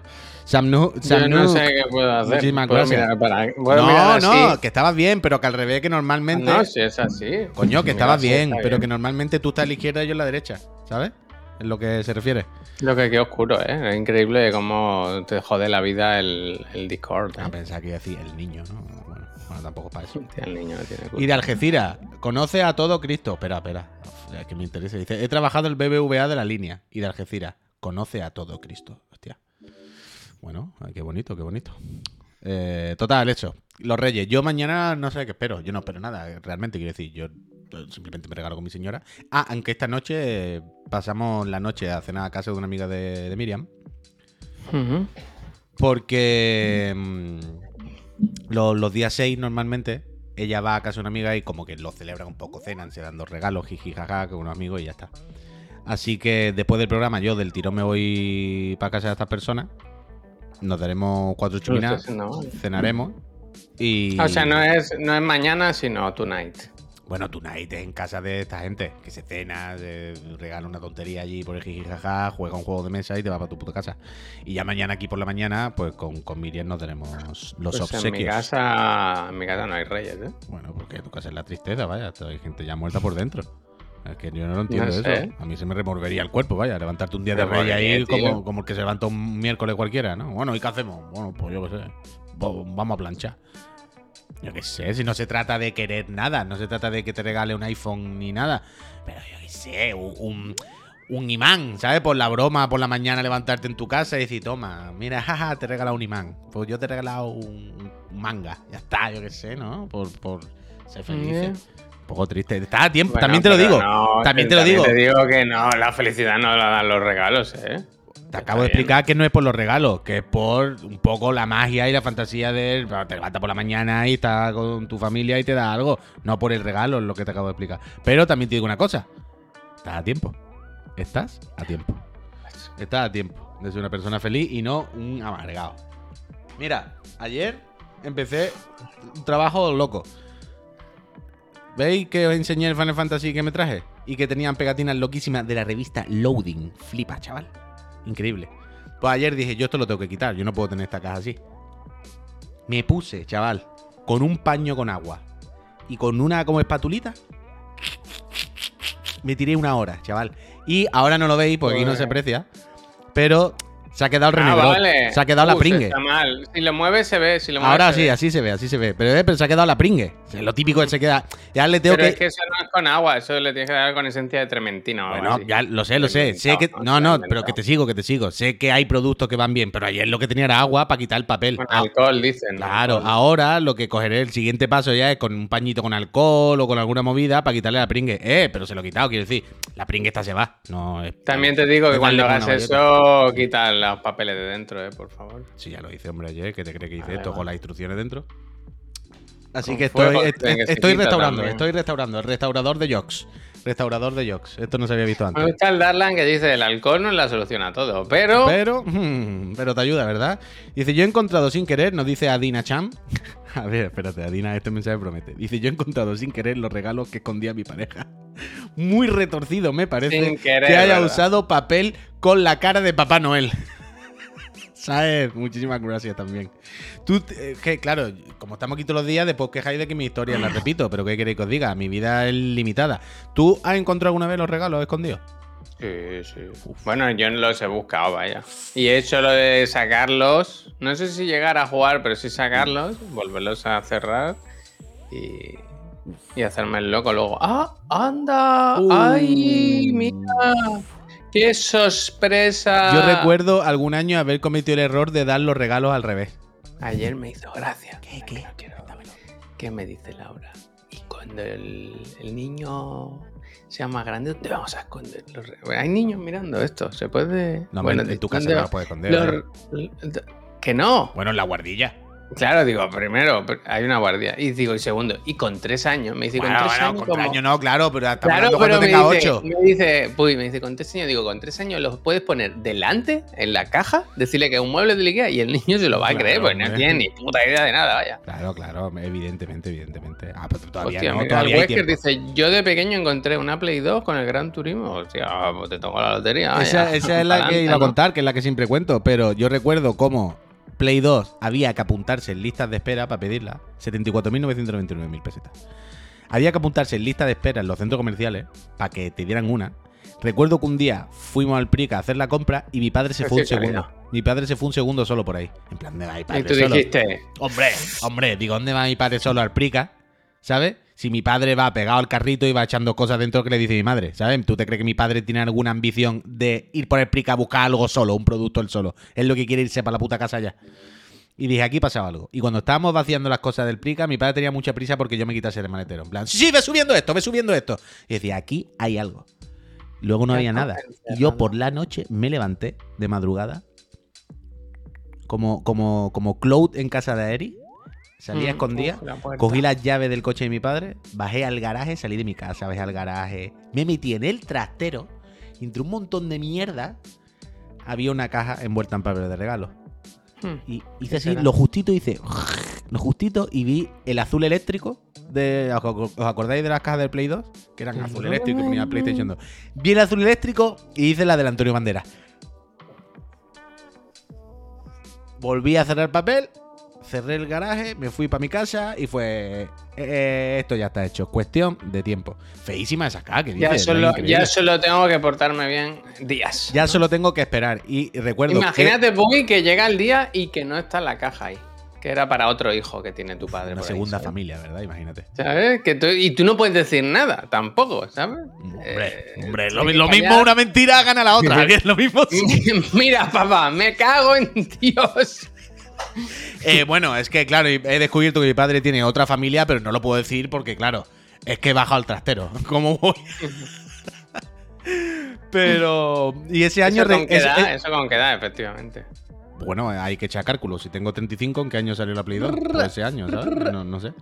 Samnu, Yo Samnu, no sé qué puedo hacer. Muchísimas Puedo gracias. para- no, no, que estabas bien, pero que al revés que normalmente. No, si es así. Coño, que estabas bien, pero que normalmente tú estás a la izquierda y yo en la derecha, ¿sabes? En lo que se refiere. Lo que qué oscuro, ¿eh? Es increíble cómo te jode la vida el, el Discord. ¿eh? A pensar que iba a decir el niño, ¿no? Bueno, bueno, tampoco es para eso. [LAUGHS] El niño no tiene culpa. Y de Algeciras, conoce a todo Cristo. Espera, espera. Uf, Es que me interesa. Dice, he trabajado el BBVA de la línea. Y de Algeciras, conoce a todo Cristo. Hostia. Bueno, ay, qué bonito, qué bonito. Eh, total, hecho. Los Reyes. Yo mañana no sé qué espero. Yo no espero nada, realmente. Quiero decir, yo simplemente me regalo con mi señora. Ah, aunque esta noche pasamos la noche a cenar a casa de una amiga de, de Miriam. Porque mm, lo- los días 6 normalmente ella va a casa de una amiga y como que lo celebran un poco, cenan, se dan dos regalos, jiji, jaja, con unos amigos y ya está. Así que después del programa yo del tirón me voy para casa de estas personas. Nos daremos cuatro mal. cenaremos y... O sea, no es, no es mañana, sino tonight. Bueno, tonight es en casa de esta gente, que se cena, se regala una tontería allí por el jijijaja, juega un juego de mesa y te va para tu puta casa. Y ya mañana aquí por la mañana, pues con, con Miriam nos daremos los Pues en mi obsequios. casa, en mi casa no hay reyes, ¿eh? Bueno, porque tu casa es la tristeza, vaya, hay gente ya muerta por dentro. Es que yo no lo entiendo No eso. A mí se me removería el cuerpo, vaya, levantarte un día de rey ahí como, como el que se levanta un miércoles cualquiera, ¿no? Bueno, ¿y qué hacemos? Bueno, pues yo qué sé. Vamos a planchar. Yo qué sé, si no se trata de querer nada, no se trata de que te regale un iPhone ni nada. Pero yo qué sé, un, un, imán, ¿sabes? Por la broma, por la mañana levantarte en tu casa y decir, toma, mira, jaja, te he regalado un imán. Pues yo te he regalado un, un manga. Ya está, yo qué sé, ¿no? Por, por ser feliz. Yeah. Poco triste. Está a tiempo, Bueno, también te lo digo. no, también te lo digo. te digo que no, la felicidad no la dan los regalos, ¿eh? te acabo de explicar que no es por los regalos, que es por un poco la magia y la fantasía de te levantas por la mañana y estás con tu familia y te da algo. No por el regalo, es lo que te acabo de explicar. Pero también te digo una cosa: estás a tiempo. Estás a tiempo. Estás a tiempo de ser una persona feliz y no un amargado. Mira, ayer empecé un trabajo loco. ¿Veis que os enseñé el Final Fantasy que me traje? Y que tenían pegatinas loquísimas de la revista Loading. Flipa, chaval. Increíble. Pues ayer dije, yo esto lo tengo que quitar, yo no puedo tener esta caja así. Me puse, chaval, con un paño con agua y con una como espatulita. Me tiré una hora, chaval. Y ahora no lo veis porque aquí no se aprecia. Pero se ha quedado el ah, Se ha quedado la pringue. Está mal. Si lo mueve, se ve. Si lo Ahora sí, así se ve, así se ve. Pero, eh, pero se ha quedado la pringue. Lo típico es se queda. Ya le tengo pero que. Es que eso no es con agua, eso le tienes que dar con esencia de trementina. Bueno, ya lo sé, lo sé. Sé que. No, no, pero que te sigo, que te sigo. Sé que hay productos que van bien, pero ayer lo que tenía era agua para quitar el papel. Con alcohol, dicen. Claro, ahora lo que cogeré el siguiente paso ya es con un pañito con alcohol o con alguna movida para quitarle la pringue. Eh, pero se lo he quitado, quiero decir. La pringue esta se va. No También te digo que cuando hagas eso, quita los papeles de dentro. Eh, por favor. Sí, ya lo hice, hombre, ayer. ¿Qué te cree que hice esto con las instrucciones dentro? Así que estoy, estoy restaurando, estoy restaurando. El restaurador de Jocks. Restaurador de Jocks. Esto no se había visto antes. Me gusta el Darlan que dice: el alcohol no es la solución a todo, pero. Pero, hmm, pero te ayuda, ¿verdad? Dice: Yo he encontrado sin querer, nos dice Adina Cham. [LAUGHS] A ver, espérate, Adina, este mensaje promete. Dice: Yo he encontrado sin querer los regalos que escondía mi pareja. [LAUGHS] Muy retorcido, me parece que haya usado papel con la cara de Papá Noel. ¿Sabes? Muchísimas gracias también. Tú, eh, que claro, como estamos aquí todos los días, después quejáis de que mi historia la repito, pero ¿qué queréis que os diga? Mi vida es limitada. ¿Tú has encontrado alguna vez los regalos escondidos? Sí, sí. Bueno, yo los he buscado, vaya. Y he hecho lo de sacarlos. No sé si llegar a jugar, pero sí sacarlos, volverlos a cerrar y, y hacerme el loco luego. ¡Ah! ¡Anda! ¡Ay! ¡Mira! ¡Qué sorpresa! Yo recuerdo algún año haber cometido el error de dar los regalos al revés. Ayer me hizo gracia. ¿Qué, qué? ¿Qué me dice Laura? Y cuando el, niño sea más grande, te vamos a esconder los regalos. Hay niños mirando esto, se puede. No, bueno, en tu casa no lo puedes esconder. ¿eh? Que no. Bueno, en la guardilla. Claro, digo, primero, hay una guardia. Y digo, y segundo, y con tres años. Me dice, con tres años. Con tres años no, claro, pero hasta claro, pero me dice, ocho. Me dice, uy, me dice, con tres años, digo, con tres años los puedes poner delante, en la caja, decirle que es un mueble de Ikea y el [LAUGHS] niño se lo va a creer, porque no tiene ni puta idea de nada, vaya. Claro, claro, evidentemente, evidentemente. Ah, pero todavía Hostia, no, todavía el Wesker dice, yo de pequeño encontré una Play 2 con el Gran Turismo. Hostia, pues te tocó la lotería. Esa, esa es la [LAUGHS] que iba a contar, que es la que siempre cuento, pero yo recuerdo cómo Play 2 había que apuntarse en listas de espera para pedirla. 74.999.000 pesetas. Había que apuntarse en lista de espera en los centros comerciales para que te dieran una. Recuerdo que un día fuimos al PRICA a hacer la compra y mi padre se fue un segundo. Mi padre se fue un segundo solo por ahí. En plan, ¿dónde va mi padre ¿Y tú dijiste? Hombre, hombre, digo, ¿dónde va mi padre solo al PRICA? ¿Sabes? Si mi padre va pegado al carrito y va echando cosas dentro que le dice mi madre, ¿sabes? ¿Tú te crees que mi padre tiene alguna ambición de ir por el prica a buscar algo solo, un producto él solo? Es lo que quiere irse para la puta casa ya. Y dije, aquí pasaba algo. Y cuando estábamos vaciando las cosas del Prica, mi padre tenía mucha prisa porque yo me quitase el maletero. En plan, sí, ve subiendo esto, ve subiendo esto. Y decía, aquí hay algo. Luego no había nada. Y yo por la noche me levanté de madrugada, como, como, como Cloud en casa de Eri, Salí a escondida, cogí las llaves del coche de mi padre, bajé al garaje, salí de mi casa, bajé al garaje, me metí en el trastero, y entre un montón de mierda había una caja envuelta en papel de regalo. Hmm. Y hice así, lo justito, hice lo justito y vi el azul eléctrico. De, ¿Os acordáis de las cajas del Play 2? Que eran azul eléctrico y ponía PlayStation 2. Vi el azul eléctrico y hice la del Antonio Bandera. Volví a cerrar el papel cerré el garaje, me fui para mi casa y fue. Eh, esto ya está hecho. Cuestión de tiempo. Feísima esa caja que ya, solo, ya solo tengo que portarme bien días. Ya solo tengo que esperar. Y recuerdo. Imagínate, que... que llega el día y que no está la caja ahí. Que era para otro hijo que tiene tu padre. Una segunda familia, ¿verdad? Imagínate. ¿Sabes? Que y tú no puedes decir nada, tampoco, ¿sabes? Hombre, eh, hombre lo, mismo una mentira gana la otra. [LAUGHS] lo mismo. [LAUGHS] Mira, papá, me cago en Dios. Eh, bueno, es que, claro, he descubierto que mi padre tiene otra familia, pero no lo puedo decir porque, claro, es que he bajado al trastero. [LAUGHS] ¿Cómo voy? Pero. Y ese año. Eso con qué edad, es- eso con qué edad, efectivamente. bueno, hay que echar cálculo. Si tengo 35, ¿en qué año salió la Play 2? Pues ese año, ¿sabes? No, no sé.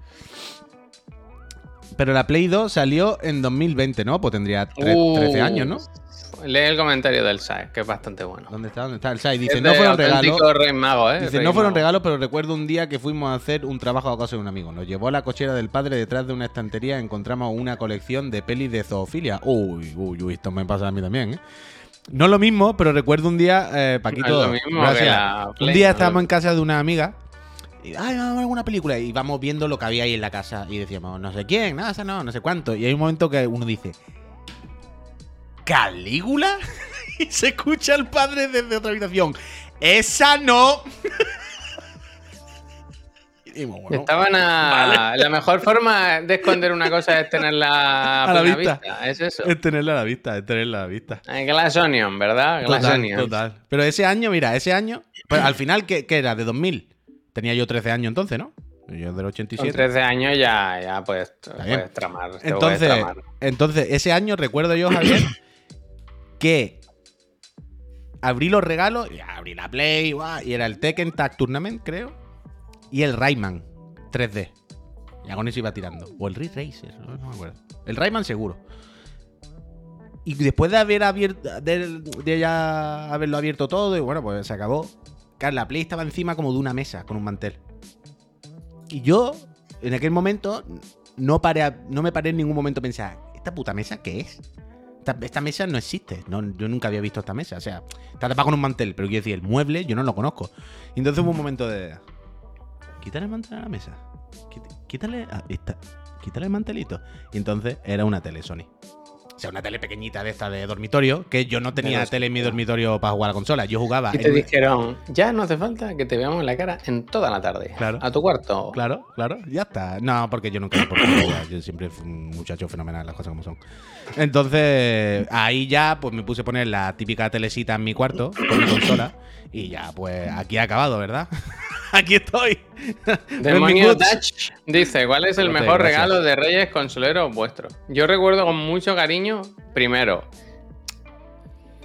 Pero la Play 2 salió en 2020, ¿no? Pues tendría tre- Uh, 13 años, ¿no? Lee el comentario del SAE, que es bastante bueno. ¿Dónde está? ¿Dónde está? El SAI dice: Es No fueron regalos. ¿eh? Dice, no fueron regalos, pero recuerdo un día que fuimos a hacer un trabajo a casa de un amigo. Nos llevó a la cochera del padre detrás de una estantería. Encontramos una colección de pelis de zoofilia. Uy, uy, uy, esto me pasa a mí también, ¿eh? No lo mismo, pero recuerdo un día, eh, Paquito. No es lo mismo gracias. que la Play, un día estábamos en casa de una amiga. Y, ay, vamos a ver alguna película. Y vamos viendo lo que había ahí en la casa. Y decíamos, no sé quién, nada, no, no sé cuánto. Y hay un momento que uno dice, ¿Calígula? [LAUGHS] y se escucha al padre desde otra habitación. ¡Esa no! [LAUGHS] bueno, Estaban a... La mejor forma de esconder una cosa es tenerla [LAUGHS] A la vista. Es eso. es tenerla a la vista, es tenerla a la vista. Eh, Glass Onion, ¿verdad? Glass Total, Onion. total. Pero ese año, mira, ese año, pues, al final, ¿qué, qué era? ¿De 2000? Tenía yo 13 años entonces, ¿no? Yo del Con 87. 13 años ya, ya puedes, tramar. te puedes Entonces, tramar. entonces, ese año recuerdo yo, Javier, que abrí los regalos, y abrí la Play, y era el Tekken Tag Tournament, creo, y el Rayman 3D. Y con eso iba tirando. O el Ridge Racer, no, me acuerdo. El Rayman seguro. Y después de haber abierto, de, ya haberlo abierto todo, y bueno, pues se acabó. Claro, la Play estaba encima como de una mesa, con un mantel. Y yo, en aquel momento, no, no me paré en ningún momento a pensar, ¿esta puta mesa qué es? Esta, mesa no existe. No, yo nunca había visto esta mesa. O sea, está tapada con un mantel, pero quiero decir, el mueble yo no lo conozco. Y entonces hubo un momento de. Quítale el mantel a la mesa. Quít- Quítale, a esta- quítale el mantelito. Y entonces era una tele Sony. O sea, una tele pequeñita de esta de dormitorio, que yo no tenía tele en mi dormitorio para jugar a la consola. Yo jugaba. Y en te dijeron, ya no hace falta que te veamos la cara en toda la tarde. Claro. A tu cuarto. Claro, claro, ya está. No, porque yo nunca me igual, Yo siempre fui un muchacho fenomenal, las cosas como son. Entonces, ahí ya pues me puse a poner la típica telecita en mi cuarto con mi consola. Y ya, pues aquí ha acabado, ¿verdad? [LAUGHS] aquí estoy. Demonio. Dutch dice, ¿cuál es el mejor gracias. regalo de Reyes consoleros vuestro? Yo recuerdo con mucho cariño, primero,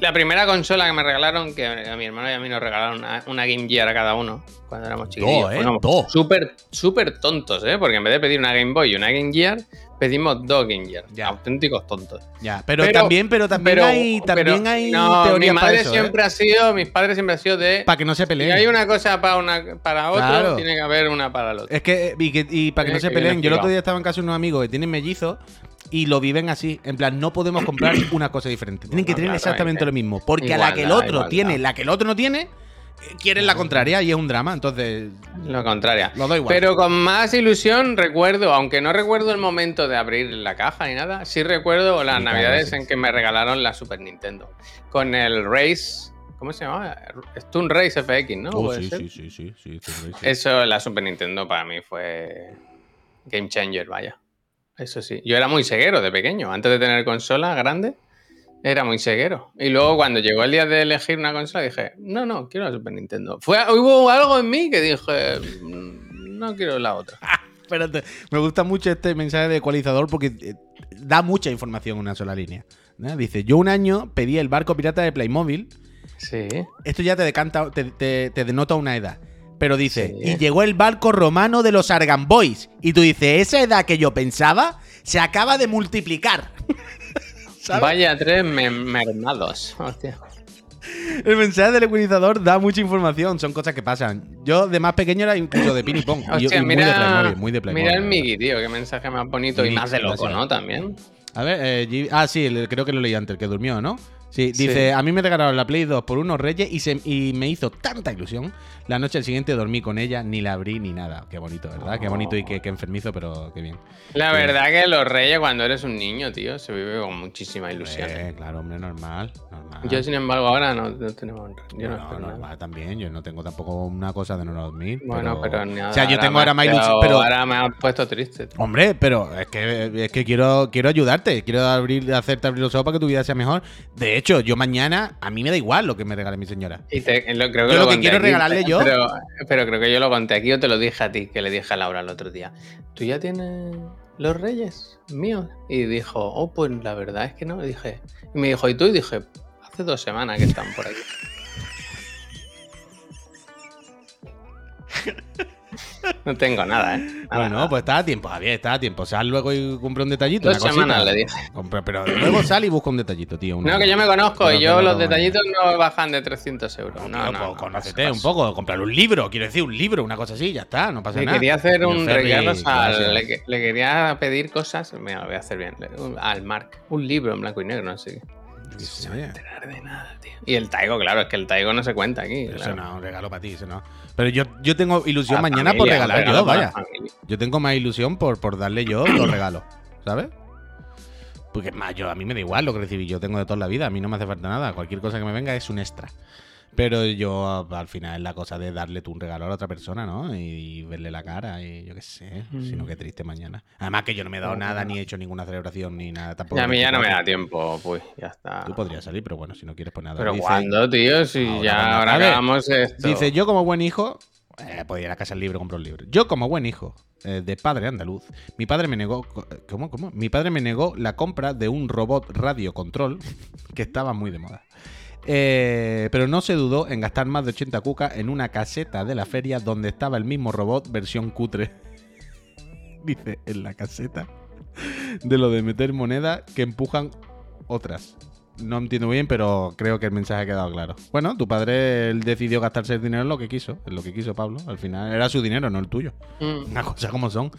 la primera consola que me regalaron, que a mi hermano y a mí nos regalaron una, una Game Gear a cada uno cuando éramos chiquillos. ¿eh? Dos. Súper, súper tontos, ¿eh? Porque en vez de pedir una Game Boy y una Game Gear, pedimos Gear. Ya. Auténticos tontos. Ya, pero, Pero- también, pero también Pero, hay, también pero- hay no, mi para madre eso, siempre ha sido, mis padres siempre han sido de... Para que no se Si peleen. hay una cosa para, una, para otro, Claro. tiene que haber una para el otro. Es que, y, que- y para que no se peleen, yo el otro día estaba en casa de unos amigos que tienen mellizos y lo viven así. En plan, no podemos comprar [COUGHS] una cosa diferente. Tienen que tener exactamente lo mismo. Porque a la que el otro igualdad. tiene, la que el otro no tiene, eh, quieren la contraria y es un drama. Entonces, Lo contrario. lo doy igual. Pero con más ilusión recuerdo, aunque no recuerdo el momento de abrir la caja ni nada, sí recuerdo las navidades en que me regalaron la Super Nintendo. Con el Race, ¿cómo se llamaba? Stun Race FX, ¿no? Oh, sí, sí, sí, sí, sí. Eso, la Super Nintendo para mí fue game changer, vaya. Eso sí. Yo era muy ceguero de pequeño. Antes de tener consola grande, era muy ceguero. Y luego cuando llegó el día de elegir una consola, dije, no, no, quiero la Super Nintendo. Fue, hubo algo en mí que dije, "Mm, no quiero la otra. [LAUGHS] Espérate, me gusta mucho este mensaje de ecualizador porque eh, da mucha información en una sola línea. ¿no? Dice, yo un año pedí el barco pirata de Playmobil. Sí. Esto ya te decanta, te, te- te denota una edad. Pero dice, Sí. y llegó el barco romano de los Argan Boys. Y tú dices, esa edad que yo pensaba se acaba de multiplicar. [LAUGHS] ¿Sabes? Vaya tres me- mermados. Hostia. El mensaje del ecualizador da mucha información, son cosas que pasan. Yo de más pequeño era incluso de ping pong. y yo- Hostia, y muy de mira, Playmobil, muy de Playmobil. mira el. Migi, tío, qué mensaje más bonito y más de loco. ¿no? También. A ver, eh, G- ah, sí, creo que lo leí antes, el que durmió, ¿no? Sí, Sí. dice, a mí me regalaron la Play 2 por unos reyes y, se, y me hizo tanta ilusión. La noche al siguiente dormí con ella, ni la abrí ni nada. Qué bonito, ¿verdad? Qué bonito y qué, qué enfermizo, pero qué bien. La Sí. verdad que los reyes cuando eres un niño, tío, se vive con muchísima ilusión. ¿eh? Claro, hombre, normal, normal. Yo, sin embargo, ahora no, no tenemos. Yo no, Bueno, espero nada. normal también, yo no tengo tampoco una cosa de no dormir. Bueno, pero, nada, O sea, yo tengo ahora más ilusión, pero... Ahora me has puesto triste. tío. Hombre, pero es que, es que quiero, quiero ayudarte, quiero abrir, hacerte abrir los ojos para que tu vida sea mejor. De hecho, yo mañana, a mí me da igual lo que me regale mi señora. Y te- lo, creo Yo lo que quiero aquí, regalarle yo- Pero, pero creo que yo lo conté aquí o te lo dije a ti, que le dije a Laura el otro día. ¿Tú ya tienes los reyes míos. Y dijo, oh, pues la verdad es que no. Y dije, y me dijo, ¿y tú? Y dije, hace dos semanas que están por aquí. [LAUGHS] [LAUGHS] No tengo nada, ¿eh? Nada, bueno, nada. pues está a tiempo, Javier, está a tiempo. Sal luego y compra un detallito. Dos una semanas le dije. Compra- pero luego sal y busca un detallito, tío. una- No, que yo me conozco y que yo los lo detallitos no bajan de 300 euros. No, No, tío, no, pues conócete un poco, comprar un libro, quiero decir, un libro, una cosa así, ya está, no pasa Le nada. quería hacer un Ferri, regalo. Le, que- le quería pedir cosas. Mira, lo voy a hacer bien. Al Mark. Un libro en blanco y negro, no sé. Qué. Yo qué sé. No se va a enterar de nada, tío. Y el Taigo, claro, es que el Taigo no se cuenta aquí. Pero claro. Eso no, un regalo para ti, eso no. Pero yo, yo tengo ilusión La mañana por regalar regalo yo, vaya. Yo tengo más ilusión por, por darle yo los [COUGHS] regalos, ¿sabes? Porque más, yo, a mí me da igual lo que recibí, yo tengo de toda la vida, a mí no me hace falta nada, cualquier cosa que me venga es un extra. Pero yo a- al final es la cosa de darle tú un regalo a la otra persona, ¿no? Y, verle la cara y yo qué sé, Mm. sino que triste mañana. Además que yo no me he dado nada, ni he hecho ninguna celebración, ni nada tampoco. Y a mí ya no me 24. da tiempo, pues ya está. Tú podrías salir, pero bueno, si no quieres pues nada. Pero ¿cuándo, tío? Si Ahora, ya cuando ahora acabamos esto. Dice, yo como buen hijo, eh, podía ir a casa del libro comprar un libro. Yo como buen hijo eh, de padre andaluz, mi padre me negó, ¿cómo, cómo? Mi padre me negó la compra de un robot radio control [LAUGHS] que estaba muy de moda. Eh, pero no se dudó en gastar más de 80 cucas en una caseta de la feria donde estaba el mismo robot versión cutre. [LAUGHS] Dice, en la caseta de lo de meter moneda que empujan otras. No entiendo bien, pero creo que el mensaje ha quedado claro. Bueno, tu padre él decidió gastarse el dinero en lo que quiso, en lo que quiso Pablo. Al final era su dinero, no el tuyo. Mm. Una cosa como son.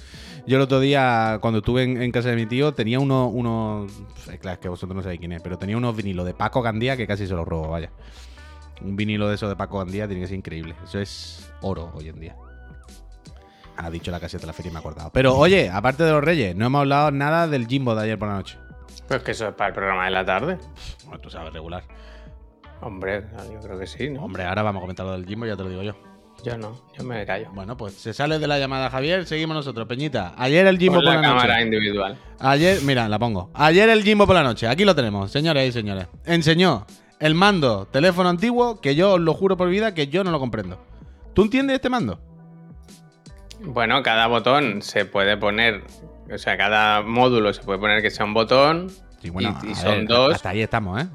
Yo el otro día, cuando estuve en, en casa de mi tío, tenía unos. unos eh, claro, es que vosotros no sabéis quién es, pero tenía unos vinilos de Paco Gandía que casi se los robo, vaya. Un vinilo de eso de Paco Gandía tiene que ser increíble. Eso es oro hoy en día. Ha dicho la caseta de la feria y me he acordado. Pero oye, aparte de los reyes, no hemos hablado nada del Jimbo de ayer por la noche. Pues que eso es para el programa de la tarde. Bueno, tú sabes regular. Hombre, yo creo que sí, ¿no? Hombre, ahora vamos a comentar lo del Jimbo, ya te lo digo yo. Yo no, yo me callo. Bueno, pues se sale de la llamada Javier, seguimos nosotros. Peñita, ayer el Jimbo por la la noche. cámara individual. Ayer, mira, la pongo. Ayer el Jimbo por la noche, aquí lo tenemos, señores y señores. Enseñó el mando teléfono antiguo que yo os lo juro por vida que yo no lo comprendo. ¿Tú entiendes este mando? Bueno, cada botón se puede poner, o sea, cada módulo se puede poner que sea un botón. Sí, bueno, Y- son ver, dos. Hasta ahí estamos, ¿eh?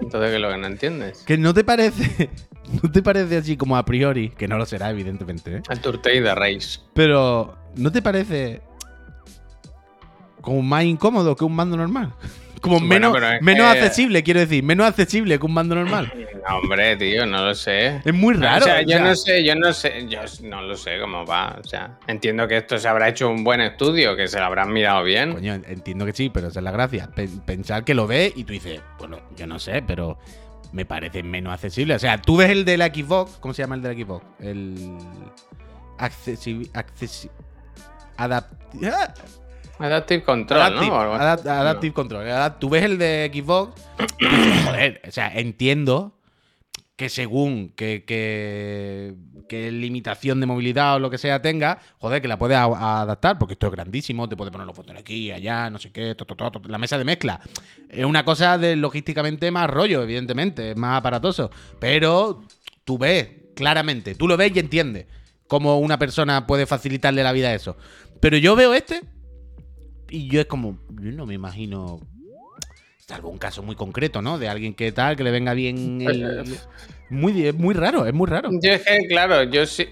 Entonces, ¿qué es lo que no entiendes? Que no te parece, [LAUGHS] no te parece así como a priori, que no lo será evidentemente, ¿eh? Turtei de Reis. Pero ¿no te parece como más incómodo que un mando normal? [LAUGHS] Como Bueno, menos, menos que- accesible, quiero decir, menos accesible que un mando normal. No, hombre, tío, no lo sé. Es muy raro. o sea, o yo sea, no sé, yo no sé, yo no lo sé cómo va. O sea, entiendo que esto se habrá hecho un buen estudio, que se lo habrán mirado bien. Coño, entiendo que sí, pero esa es la gracia. Pe- pensar que lo ves y tú dices, bueno, yo no sé, pero me parece menos accesible. O sea, tú ves el de la Xbox, ¿cómo se llama el de la Xbox? El. Accesi... accesi- adapt- ¡Ah! Adaptive Control, Adaptive, ¿no? Adapt- Adaptive Control. Tú ves el de Xbox dices, [CLEARS THROAT] joder, o sea, entiendo que según que, que, que limitación de movilidad o lo que sea tenga, joder, que la puedes adaptar, porque esto es grandísimo, te puede poner los botones aquí, allá, no sé qué, to, to, to, to, la mesa de mezcla. Es una cosa de logísticamente más rollo, evidentemente, es más aparatoso, pero tú ves, claramente, tú lo ves y entiendes cómo una persona puede facilitarle la vida a eso. Pero yo veo este y yo es como, yo no me imagino, salvo un caso muy concreto, ¿no? De alguien que tal, que le venga bien el... [LAUGHS] Muy, es muy raro, es muy raro. Yo es que, claro, yo sí,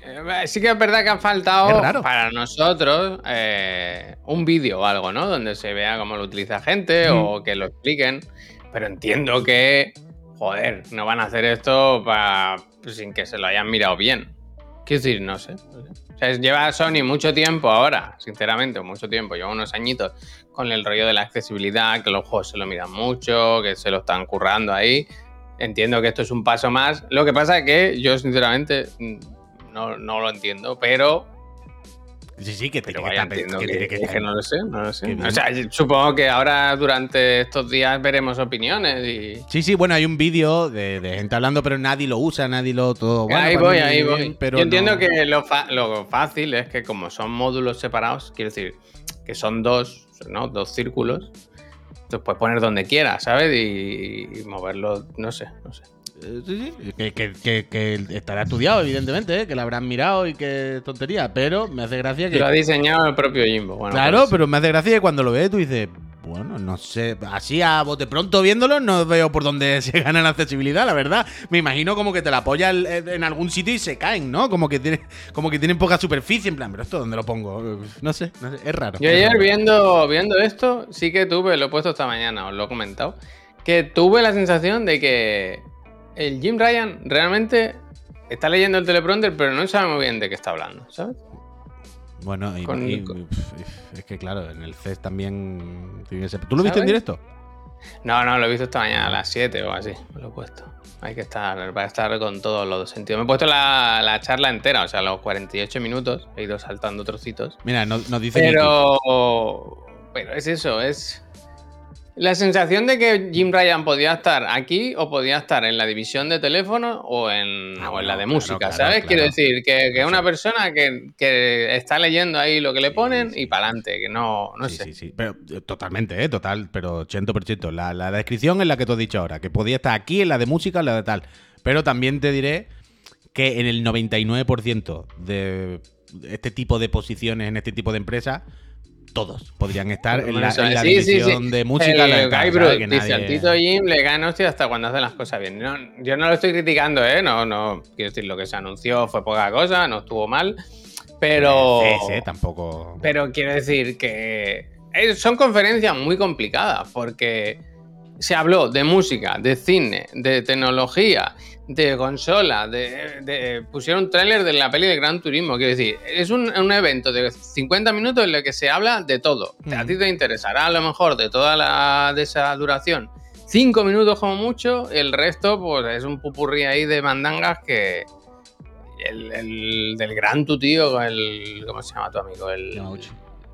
sí que es verdad que ha faltado para nosotros eh, un vídeo o algo, ¿no? Donde se vea cómo lo utiliza gente Mm. o que lo expliquen. Pero entiendo que, joder, no van a hacer esto pa- sin que se lo hayan mirado bien. Quiero decir, no sé. no sé. Sea, lleva Sony mucho tiempo ahora, sinceramente, mucho tiempo, lleva unos añitos con el rollo de la accesibilidad, que los juegos se lo miran mucho, que se lo están currando ahí. Entiendo que esto es un paso más. Lo que pasa es que yo, sinceramente, mm, no, no lo entiendo, pero, Sí, sí, que pero tiene que vaya, que que, tiene que que estar- no lo sé, no lo sé. O sea, supongo que ahora durante estos días veremos opiniones y... Sí, sí, bueno, hay un vídeo de, de gente hablando, pero nadie lo usa, nadie lo todo. bueno, ahí voy, ahí bien, voy. pero Yo entiendo no- que lo, lo fácil es que como son módulos separados, quiero decir, que son dos, ¿no? Dos círculos, los puedes poner donde quieras, ¿sabes? Y, y moverlo, no sé, no sé. Eh, sí, sí, que, que- que- que estará estudiado, evidentemente, ¿eh? que lo habrán mirado y que tontería, pero me hace gracia que... Lo ha diseñado el propio Jimbo. Bueno, claro, pues, pero me hace gracia que cuando lo ves tú dices, bueno, no sé, así a bote pronto viéndolo no veo por dónde [LAUGHS] se gana la accesibilidad, la verdad. Me imagino como que te la apoyas en algún sitio y se caen, ¿no? Como que, tiene, como que tienen poca superficie, en plan, pero esto dónde lo pongo, no sé, no sé, es raro. Yo ayer viendo, viendo esto, sí que tuve, lo he puesto esta mañana, os lo he comentado, que tuve la sensación de que el Jim Ryan realmente está leyendo el teleprompter, pero no sabe muy bien de qué está hablando, ¿sabes? Bueno, y, con- es que claro, en el CES también ¿Tú lo viste en ¿Sabes? directo? No, no, lo he visto esta mañana a las 7 o así, me lo he puesto. Hay que estar, para estar con todos los sentidos. Me he puesto la, la charla entera, o sea, los 48 minutos, he ido saltando trocitos. Mira, nos, nos dice. Pero, pero es eso, es la sensación de que Jim Ryan podía estar aquí o podía estar en la división de teléfono o en, Ah, o en la de claro, música, claro, ¿sabes? claro. Quiero decir que, que una persona que, que está leyendo ahí lo que le Sí, ponen sí. y para adelante, que no, no sí, sé. sí, sí. Pero eh, totalmente, ¿eh? Total, pero 80%. La, la descripción es la que tú has dicho ahora, que podía estar aquí en la de música, en la de tal. Pero también te diré que en el 99% de este tipo de posiciones, en este tipo de empresas, todos podrían estar en la, Eso en la es. Sí, sí, sí. división de música. la Que dice, nadie- Tito Jim le caen hostia hasta cuando hacen las cosas bien. No, yo no lo estoy criticando, ¿eh? No, no, quiero decir, lo que se anunció fue poca cosa, no estuvo mal, pero... Sí, sí, tampoco. Pero quiero decir que eh, son conferencias muy complicadas porque se habló de música, de cine, de tecnología, de consola, de, de- pusieron un tráiler de la peli de Gran Turismo. Quiero decir, es un, un evento de 50 minutos en el que se habla de todo. A Mm. ti te interesará a lo mejor de toda la de esa duración. Cinco minutos como mucho, el resto pues es un pupurrí ahí de mandangas que el, el del gran tu tío, el ¿cómo se llama tu amigo? El Yamauchi.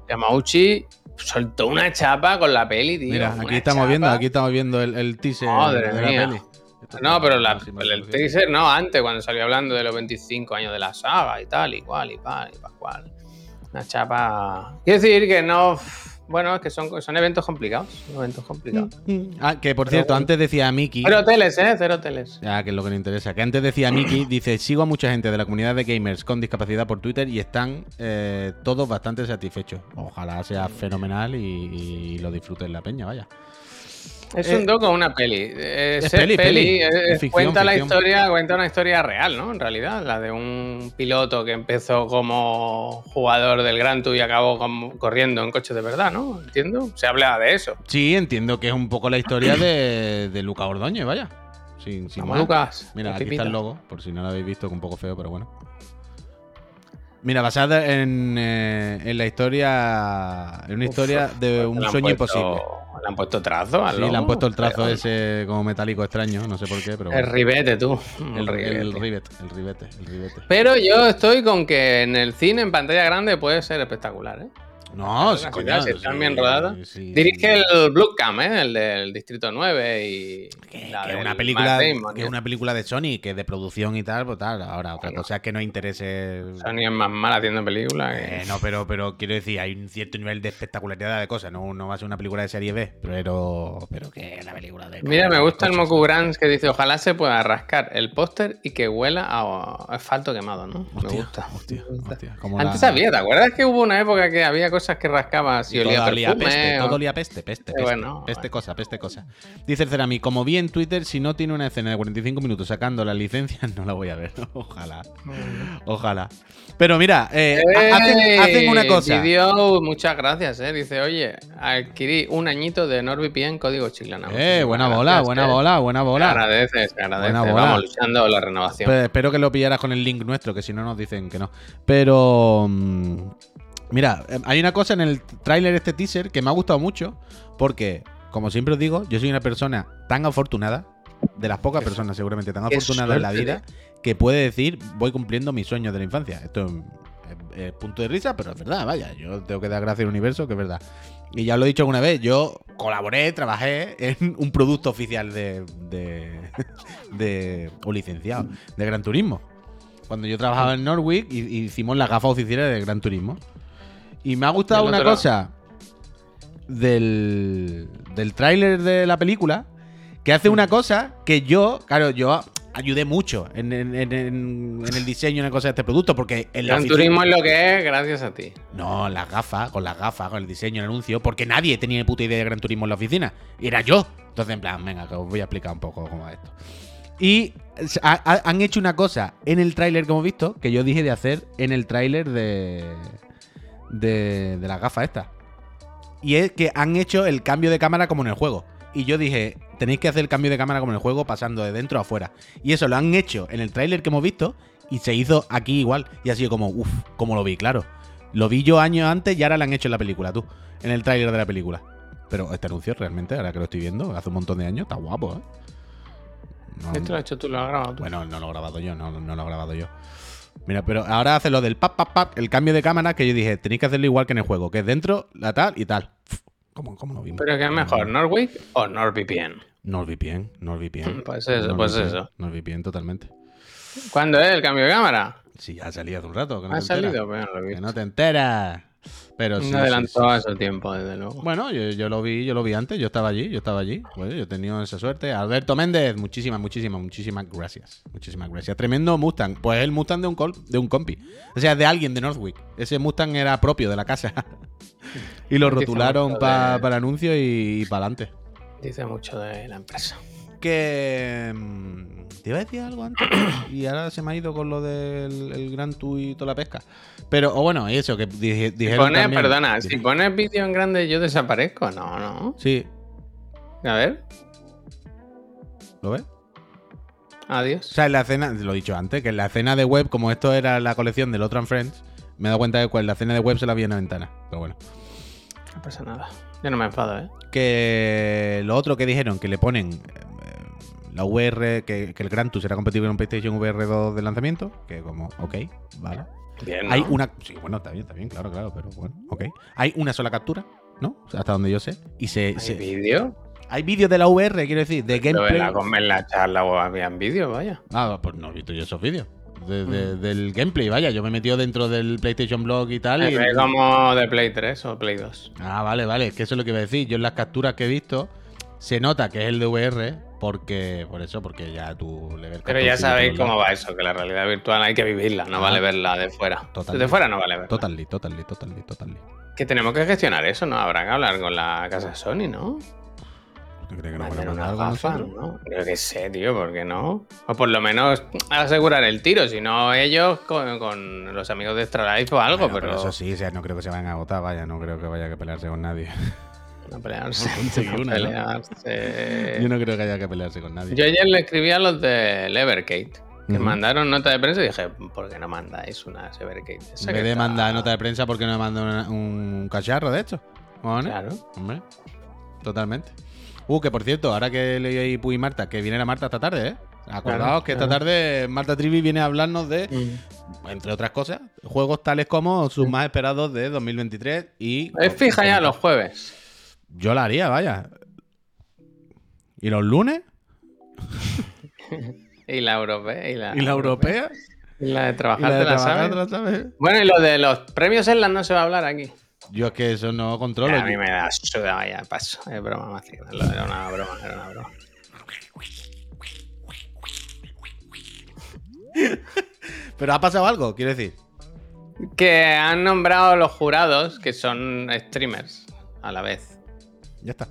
Yamauchi soltó una chapa con la peli, tío. Mira, aquí estamos viendo, aquí estamos viendo el, el teaser Madre de la peli. No, pero la- el teaser no, antes, cuando salió hablando de los 25 años de la saga y tal, y cual, y y pascual. Una chapa. Quiero decir que no. Bueno, es que son, son eventos complicados. Eventos complicados. Ah, que por Pero cierto, bueno. antes decía Miki. Cero hoteles, ¿eh? Cero hoteles. Ya, que es lo que le interesa. Que antes decía Miki, [CLEARS THROAT] dice, sigo a mucha gente de la comunidad de gamers con discapacidad por Twitter y están eh, todos bastante satisfechos. Ojalá sea fenomenal y, y lo disfruten la peña, vaya. Es Eh, un doco o una peli. Es, es peli, peli. eh, Es ficción, cuenta la historia, cuenta una historia real, ¿no? En realidad, la de un piloto que empezó como jugador del Gran Tour y acabó como- corriendo en coches de verdad, ¿no? Entiendo. Se habla de eso. Sí, entiendo que es un poco la historia de, de Luca Ordóñez, vaya. Sin, sin. Lucas. Mira, aquí está el logo, por si no lo habéis visto, que un poco feo, pero bueno. Mira, basada en, eh, en la historia. En una Uf, historia de pues un le han sueño puesto- imposible. Le han puesto trazo al Sí, le han puesto el trazo pero- ese como metálico extraño, no sé por qué, pero El ribete, tú. El, ribete. el ribete, el ribete. Pero yo estoy con que en el cine, en pantalla grande, puede ser espectacular, ¿eh? No, sí, coño, están bien rodadas. sí. Dirige el Blue Cam, ¿eh? El del Distrito 9 y... Que, la que es del una película, Damon, que es una película de Sony, que es de producción y tal, pues tal. Ahora, otra Bueno. cosa es que nos interese. Sony es más mal haciendo películas que... Eh, no, pero, pero quiero decir, hay un cierto nivel de espectacularidad de cosas. No, no va a ser una película de serie B, pero, pero que la película de. Mira, me gusta el. Moku Grants que dice, ojalá se pueda rascar el póster y que huela a asfalto quemado, ¿no? Hostia, me gusta. hostia, hostia, Antes la- había, ¿te acuerdas que hubo una época que había cosas que rascabas y Y olía perfume? peste, o- todo olía peste, peste, Eh, peste, bueno, peste bueno. cosa, peste cosa. Dice el Cerami, como vi en Twitter, si no tiene una escena de 45 minutos sacando las licencias, [LAUGHS] no la voy a ver. [LAUGHS] Ojalá, ojalá. Pero mira, eh, ha- hacen, una cosa. Video, muchas gracias, eh. Dice, oye, adquirí un añito de NordVPN código chiclana. Eh, buena gracias, bola, buena eh. bola, buena bola. agradece, se agradece. Buena bola. Vamos luchando la renovación. Espero que lo pillaras con el link nuestro, que si no nos dicen que no. Pero. mm, Mira, eh, hay una cosa en el tráiler este teaser que me ha gustado mucho. Porque, como siempre os digo, yo soy una persona tan afortunada. De las pocas personas seguramente tan afortunadas en la vida. Que puede decir, voy cumpliendo mis sueños de la infancia. Esto es, es punto de risa, pero es verdad, vaya. Yo tengo que dar gracias al universo, que es verdad. Y ya lo he dicho alguna vez, yo colaboré, trabajé en un producto oficial de, de, [LAUGHS] de o licenciado de Gran Turismo. Cuando yo trabajaba en Norwich hicimos las gafas oficiales de Gran Turismo. Y me ha gustado El una otro- cosa del, del tráiler de la película que hace una cosa que yo, claro, yo ayudé mucho en, en- en- el diseño y en la cosa de este producto, porque en la Gran Turismo es lo que es gracias a ti. No, las gafas, con las gafas, con el diseño, el anuncio, porque nadie tenía puta idea de Gran Turismo en la oficina. Y era yo. Entonces, en plan, venga, que os voy a explicar un poco cómo es esto. Y ha- ha- han hecho una cosa en el tráiler que hemos visto que yo dije de hacer en el tráiler de, de, de las gafas estas. Y es que han hecho el cambio de cámara como en el juego. Y yo dije, tenéis que hacer el cambio de cámara como en el juego pasando de dentro a afuera. Y eso lo han hecho en el tráiler que hemos visto y se hizo aquí igual. Y ha sido como, uff, como lo vi, claro. Lo vi yo años antes y ahora lo han hecho en la película, tú. En el tráiler de la película. Pero este anuncio realmente, ahora que lo estoy viendo, hace un montón de años, está guapo, ¿eh? No- Esto lo has hecho tú, lo has grabado tú. bueno, no lo he grabado yo, no, no lo he grabado yo. Mira, pero ahora hace lo del pap, pap, pap, el cambio de cámara que yo dije, tenéis que hacerlo igual que en el juego, que es dentro, la tal y tal. ¿Cómo, cómo lo vimos? ¿Pero qué es mejor, Norwich o NordVPN? NordVPN, NordVPN. [LAUGHS] Pues eso, pues eso. NordVPN totalmente. ¿Cuándo es el cambio de cámara? Sí, ya ha salido hace un rato. Que no ¿Ha salido? Pues no lo he Que no te enteras. Pero sí, No sí, adelantó sí. su tiempo, desde luego. Bueno, yo, yo lo vi, yo lo vi antes, yo estaba allí, yo estaba allí. Bueno, yo he tenido esa suerte. Alberto Méndez, muchísimas, muchísimas, muchísimas gracias. Muchísimas gracias. Tremendo Mustang. Pues es el Mustang de un col- de un compi. O sea, de alguien de Northwick. Ese Mustang era propio de la casa. [LAUGHS] y lo rotularon pa- de- para anuncio y, para adelante. Dice mucho de la empresa. Que. Te iba a decir algo antes. [COUGHS] y ahora se me ha ido con lo del el Gran Tour y toda la pesca. Pero, o bueno, y eso, que dije, Si dijeron. pones, también- perdona, si pones vídeo en grande yo desaparezco. No, no. Sí, A ver, ¿lo ves? O adiós. sea, en la escena, lo he dicho antes, que en la escena de web, como esto era la colección del otro and Friends, me he dado cuenta de que en la escena de web se la vi en la ventana. Pero bueno. No pasa nada. Yo no me enfado, ¿eh? Que lo otro que dijeron, que le ponen la VR, que, que el Gran Tour será compatible con PlayStation VR 2 de lanzamiento, que como, ok, vale. Bien, ¿no? Hay una. Sí, bueno, está bien, está bien, claro, claro, pero bueno, ok. Hay una sola captura, ¿no? O sea, hasta donde yo sé. Y se. ¿Hay se- vídeo? hay vídeos de la VR, quiero decir, de Pero gameplay. la, en la charla o habían vídeo, vaya. Ah, pues no he visto yo esos vídeos. De- de- Mm. Del gameplay, vaya. Yo me he metido dentro del PlayStation Blog y tal. y- Es como de Play 3 o Play 2. Ah, vale, vale. Es que eso es lo que iba a decir. Yo en las capturas que he visto se nota que es el de VR porque, por eso, porque ya tú le ves Pero ya sabéis cómo va eso, que la realidad virtual hay que vivirla, no Ah. vale verla de fuera. Totalmente. De fuera no vale verla. Totally, totally, totally, totally. Que tenemos que gestionar eso, ¿no? Habrá que hablar con la casa Sony, ¿no? ¿Tú crees que no unas algo gafas, nosotros? ¿no? Creo que sé, tío, ¿por qué no? O por lo menos asegurar el tiro, si no ellos con, con los amigos de Extra Life o algo, Bueno, pero, eso sí, o sea, no creo que se vayan a agotar, vaya, no creo que vaya a pelearse con nadie. [LAUGHS] no pelearse. [LAUGHS] No pelearse. Yo no creo que haya que pelearse con nadie. Yo ayer le escribí a los de Levercate, que mandaron nota de prensa y dije, ¿por qué no mandáis una Levercate? Esa En que vez de está- mandar nota de prensa, ¿por qué no me mandan un cacharro de esto? Claro. Hombre, totalmente. Uh, que por cierto, ahora que leí ahí Puy y Marta, que viene la Marta esta tarde, ¿eh? Acordaos Claro, que esta claro. tarde Marta Trivi viene a hablarnos de, entre otras cosas, juegos tales como sus más esperados de 2023 y... Es fija ya los jueves. Yo la haría, vaya. ¿Y los lunes? [LAUGHS] Y la europea. Y la, ¿Y la europea? Y la de ¿Y trabajar, la de te la trabajar, sabes. te la sabes? Bueno, y lo de los premios Erland no se va a hablar aquí. Yo es que eso no controlo. a mí me da suda, vaya, paso. Es broma, Macías. Era una broma, era una broma. [LAUGHS] Pero ha pasado algo, quiero decir. Que han nombrado los jurados, que son streamers, a la vez. Ya está.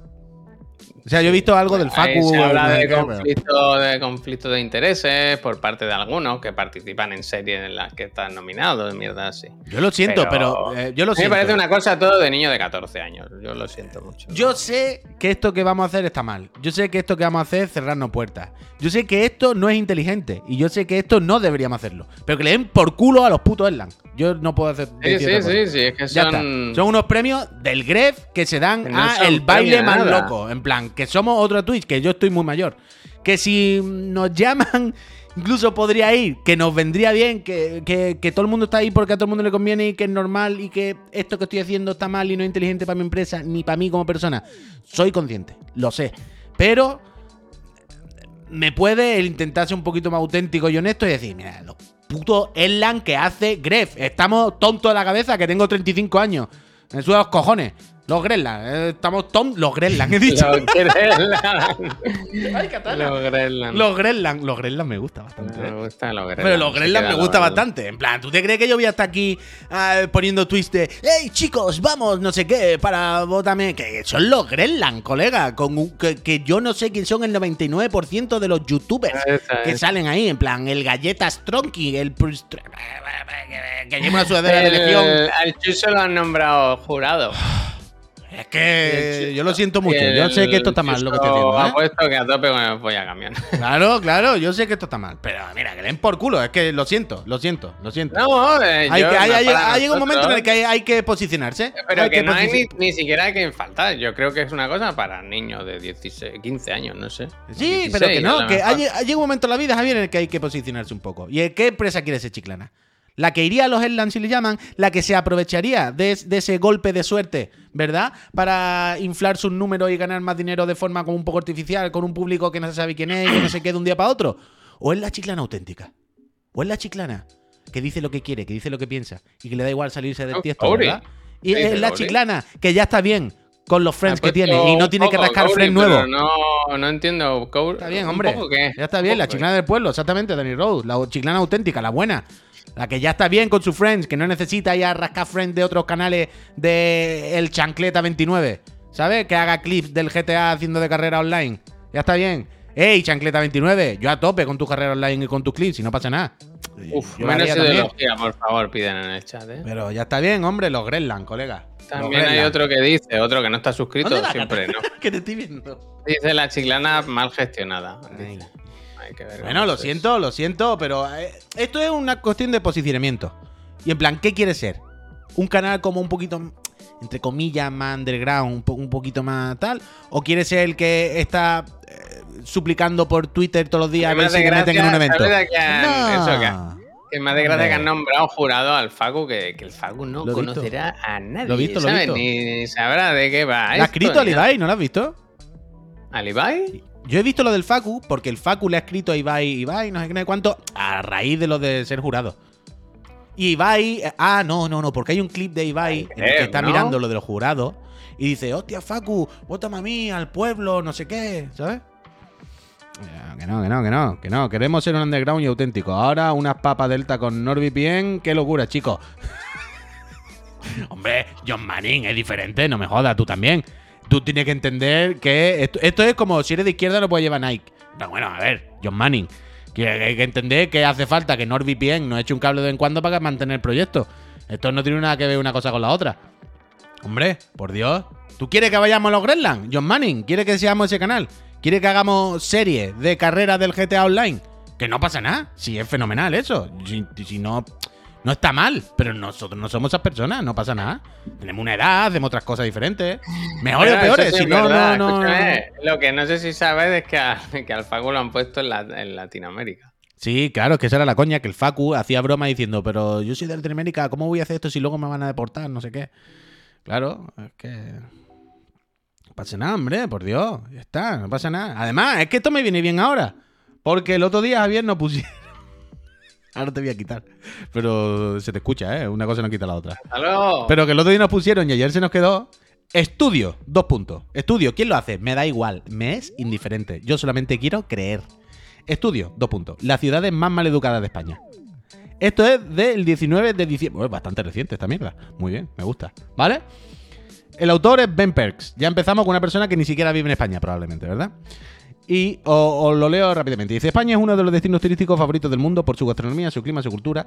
O sea, yo he visto algo del Ahí Facu. se habla de pero- conflicto, de conflicto de intereses por parte de algunos que participan en series en las que están nominados, mierda así. Yo lo siento, pero, Pero- eh, yo lo A mí me parece una cosa todo de niño de 14 años. Yo lo siento mucho. Yo sé que esto que vamos a hacer está mal. Yo sé que esto que vamos a hacer es cerrarnos puertas. Yo sé que esto no es inteligente. Y yo sé que esto no deberíamos hacerlo. Pero que le den por culo a los putos Erlang. Yo no puedo hacer. Sí, sí, sí, sí, es que son... Son unos premios del Gref que se dan no a el baile más nada. loco. En plan, que somos otro Twitch, que yo estoy muy mayor. Que si nos llaman, [LAUGHS] incluso podría ir, que nos vendría bien, que, que- que todo el mundo está ahí porque a todo el mundo le conviene y que es normal y que esto que estoy haciendo está mal y no es inteligente para mi empresa ni para mí como persona. Soy consciente, lo sé. Pero me puede el intentar ser un poquito más auténtico y honesto y decir, mira, los putos Erlang que hace Gref. Estamos tontos de la cabeza, que tengo 35 años. Me suda los cojones. Los Grenland. eh, estamos Tom, los Grenland, he dicho. Los Grenland. Ay, Katana. Los Grenland. Los Grenland. Los Grenland me gusta bastante. Me eh. gustan los Grenland. Pero los se Grenland me gusta bastante. En plan, ¿tú te crees que yo voy a estar aquí ah, poniendo tweets de ¡Hey chicos, vamos, no sé qué, para vótame! Que son los Grenland, colega. Con un- que, que yo no sé quién son el 99% de los youtubers Esa que salen ahí. En plan, el Galletas Tronky, el. Que lleva una sudadera de El- elección. Al Chuso lo han nombrado jurado. [SIGHS] Es que yo lo siento mucho. Yo sé que esto está mal lo que estoy haciendo. Ha ¿eh? puesto que a tope con el polla camión. Claro, claro, yo sé que esto está mal. Pero mira, que den por culo. Es que lo siento, lo siento, lo siento. No, eh, Hay que, hay, no hay- para hay un momento en el que hay, hay que posicionarse. Pero Hay que no hay ni, ni siquiera que faltar. Yo creo que es una cosa para niños de 16, 15 años, no sé. Sí, 16, pero que no, que hay un momento en la vida, Javier, en el que hay que posicionarse un poco. ¿Y qué empresa quiere ser chiclana? La que iría a los Headlands, si le llaman, la que se aprovecharía de, de ese golpe de suerte, ¿verdad? Para inflar sus números y ganar más dinero de forma como un poco artificial, con un público que no se sabe quién es y que no se quede de un día para otro. ¿O es la chiclana auténtica? ¿O es la chiclana que dice lo que quiere, que dice lo que piensa y que le da igual salirse del tiesto. ¿verdad? Y es la chiclana que ya está bien con los friends que tiene y no tiene que rascar friends nuevos. No, no entiendo. Está bien, ¿un hombre. Ya está bien, la chiclana del pueblo, exactamente, Danny Rose. La chiclana auténtica, la buena. La que ya está bien con sus friends, que no necesita ir a rascar friends de otros canales de El Chancleta 29. ¿Sabes? Que haga clips del GTA haciendo de carrera online. Ya está bien. ¡Ey, Chancleta 29! Yo a tope con tu carrera online y con tus clips y no pasa nada. Uf, Yo menos ideología, por favor, piden en el chat. ¿eh? Pero ya está bien, hombre, los Grenland, colega. También hay otro que dice, otro que no está ¿Dónde suscrito, siempre no. [LAUGHS] Que te estoy viendo. Dice la chiclana mal gestionada. Ay. Dice. Hay que ver Bueno, lo siento, lo siento, pero eh, esto es una cuestión de posicionamiento. Y en plan, ¿qué quiere ser? ¿Un canal como un poquito, entre comillas, más underground, un, po- un poquito más tal? ¿O quiere ser el que está eh, suplicando por Twitter todos los días a ver si meten en un evento? ¿sabes de que han- eso que- No. Que me hace gracia que han nombrado jurado al Facu, que, que el Facu no visto. conocerá a nadie. Lo visto, lo ¿sabes? visto. Ni, sabrá de qué va. ¿La ha escrito al ni Ibai? ¿No lo has visto? nada. ¿Al Ibai? Yo he visto lo del Facu, porque el Facu le ha escrito a Ibai, Ibai, no sé qué, no sé cuánto, a raíz de lo de ser jurado. Y Ibai, ah, no, no, no, porque hay un clip de Ibai en el que Eh, está ¿no? mirando lo de los jurados y dice, hostia, Facu, vótame a mí, al pueblo, no sé qué, ¿sabes? Que no, que no, que no, que no, queremos ser un underground y auténtico. Ahora unas papas delta con NordVPN, qué locura, chicos. [LAUGHS] Hombre, John Manning es diferente, no me jodas, tú también. Tú tienes que entender que esto, es como si eres de izquierda no puedes llevar Nike. No, bueno, a ver, John Manning. Que hay que entender que hace falta que NordVPN nos eche un cable de vez en cuando para mantener el proyecto. Esto no tiene nada que ver una cosa con la otra. Hombre, por Dios. ¿Tú quieres que vayamos a los Greenland? John Manning, ¿quiere que seamos ese canal? ¿Quiere que hagamos series de carreras del GTA Online? Que no pasa nada. Si es fenomenal eso. Si no, no está mal. Pero nosotros no somos esas personas, no pasa nada. Tenemos una edad, hacemos otras cosas diferentes. Mejores o peores. sí Si no, no, no, no. escúchame, Lo que no sé si sabes es que, a- que al Facu lo han puesto en, la- en Latinoamérica. Sí, claro, es que esa era la coña, que el Facu hacía broma diciendo, pero yo soy de Latinoamérica, ¿cómo voy a hacer esto si luego me van a deportar? No sé qué. Claro, es que... No pasa nada, hombre, por Dios. Ya está, no pasa nada. Además, es que esto me viene bien ahora. Porque el otro día, Javier, no pusieron... [LAUGHS] Ahora te voy a quitar. Pero se te escucha, ¿eh? Una cosa no quita la otra. ¡Hasta luego! Pero que el otro día nos pusieron y ayer se nos quedó. Estudio, dos puntos. Estudio, ¿quién lo hace? Me da igual, me es indiferente. Yo solamente quiero creer. Estudio, dos puntos. Las ciudades más maleducadas de España. Esto es del 19 de diciembre. Bueno, bastante reciente esta mierda. Muy bien, me gusta. ¿Vale? El autor es Ben Perks. Ya empezamos con una persona que ni siquiera vive en España, probablemente, ¿verdad? Y os os lo leo rápidamente. Dice, España es uno de los destinos turísticos favoritos del mundo por su gastronomía, su clima, su cultura,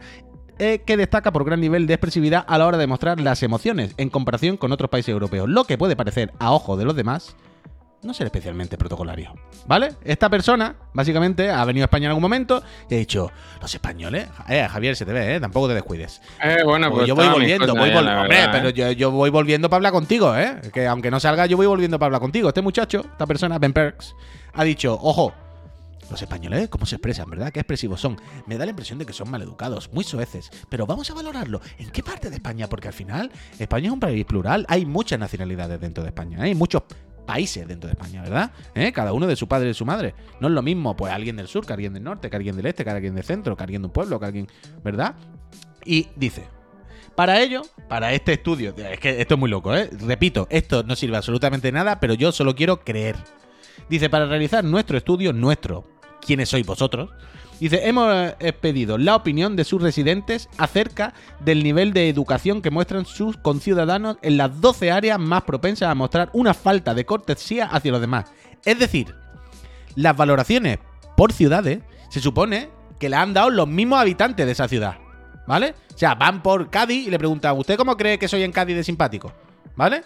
eh, que destaca por gran nivel de expresividad a la hora de mostrar las emociones en comparación con otros países europeos, lo que puede parecer a ojo de los demás no ser especialmente protocolario. ¿Vale? Esta persona, básicamente, ha venido a España en algún momento y ha dicho, los españoles, eh, Javier, se te ve, ¿eh? Tampoco te descuides. Eh, bueno, Pues pues yo voy volviendo, voy vol- hombre, verdad, pero ¿eh? yo, yo voy volviendo para hablar contigo, ¿eh? Que aunque no salga, yo voy volviendo para hablar contigo. Este muchacho, esta persona, Ben Perks, ha dicho, ojo, los españoles, ¿cómo se expresan, verdad? Qué expresivos son. Me da la impresión de que son maleducados, muy soeces. Pero vamos a valorarlo. ¿En qué parte de España? Porque al final, España es un país plural. Hay muchas nacionalidades dentro de España. Hay muchos países dentro de España, ¿verdad? ¿Eh? Cada uno de su padre y de su madre. No es lo mismo, pues, alguien del sur, que alguien del norte, que alguien del este, que alguien del centro, que alguien de un pueblo, que alguien. ¿Verdad? Y dice. Para ello, para este estudio, es que esto es muy loco, ¿eh? Repito, esto no sirve absolutamente nada, pero yo solo quiero creer. Dice, para realizar nuestro estudio, nuestro, ¿quiénes sois vosotros? Dice, hemos eh, pedido la opinión de sus residentes acerca del nivel de educación que muestran sus conciudadanos en las 12 áreas más propensas a mostrar una falta de cortesía hacia los demás. Es decir, las valoraciones por ciudades se supone que la han dado los mismos habitantes de esa ciudad. ¿Vale? O sea, van por Cádiz y le preguntan, ¿usted cómo cree que soy en Cádiz de simpático? ¿Vale?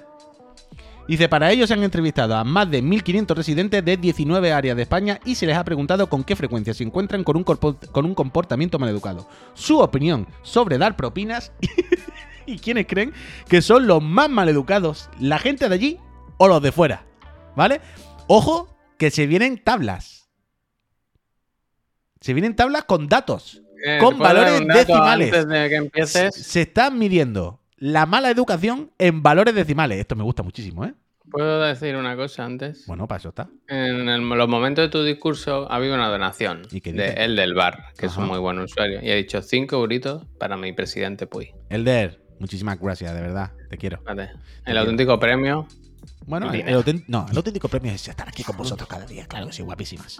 Dice, para ello se han entrevistado a más de 1.500 residentes de 19 áreas de España y se les ha preguntado con qué frecuencia se encuentran con un, con un comportamiento maleducado. Su opinión sobre dar propinas [LAUGHS] y quiénes creen que son los más maleducados, la gente de allí o los de fuera. ¿Vale? Ojo, que se vienen tablas. Se vienen tablas con datos. Eh, con ¿te puedo dar valores decimales. De que Se están midiendo la mala educación en valores decimales. Esto me gusta muchísimo, ¿eh? ¿puedo decir una cosa antes? Bueno, para eso está. En el- los momentos de tu discurso ha habido una donación ¿Y qué de el del bar, que es un muy buen usuario, y ha dicho 5 euritos para mi presidente Puy. Elder, muchísimas gracias, de verdad. Te quiero. Vale. El auténtico premio. Bueno, el, no, el auténtico premio es estar aquí con vosotros cada día. Claro que sí, guapísimas.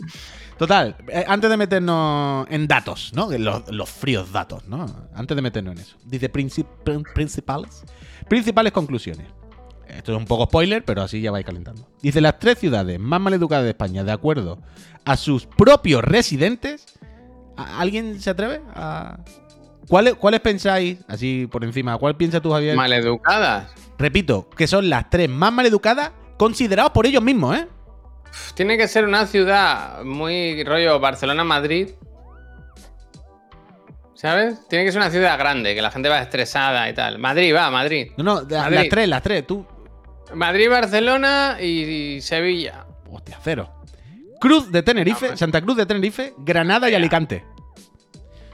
Total, eh, antes de meternos en datos, ¿no? Los, los fríos datos, ¿no? Antes de meternos en eso. Dice princip- prin- principales. Principales conclusiones. Esto es un poco spoiler, pero así ya vais calentando. Dice las tres ciudades más maleducadas de España, de acuerdo a sus propios residentes. ¿A- ¿Alguien se atreve a.? ¿Cuáles, ¿Cuáles pensáis, así por encima, cuál piensas tú, Javier? Maleducadas. Repito, que son las tres más maleducadas considerados por ellos mismos, ¿eh? Tiene que ser una ciudad muy rollo Barcelona-Madrid. ¿Sabes? Tiene que ser una ciudad grande, que la gente va estresada y tal. Madrid, va, Madrid. No, no, Madrid. las tres, las tres, tú. Madrid, Barcelona y Sevilla. Hostia, cero. Cruz de Tenerife. Santa Cruz de Tenerife, Granada y. Alicante.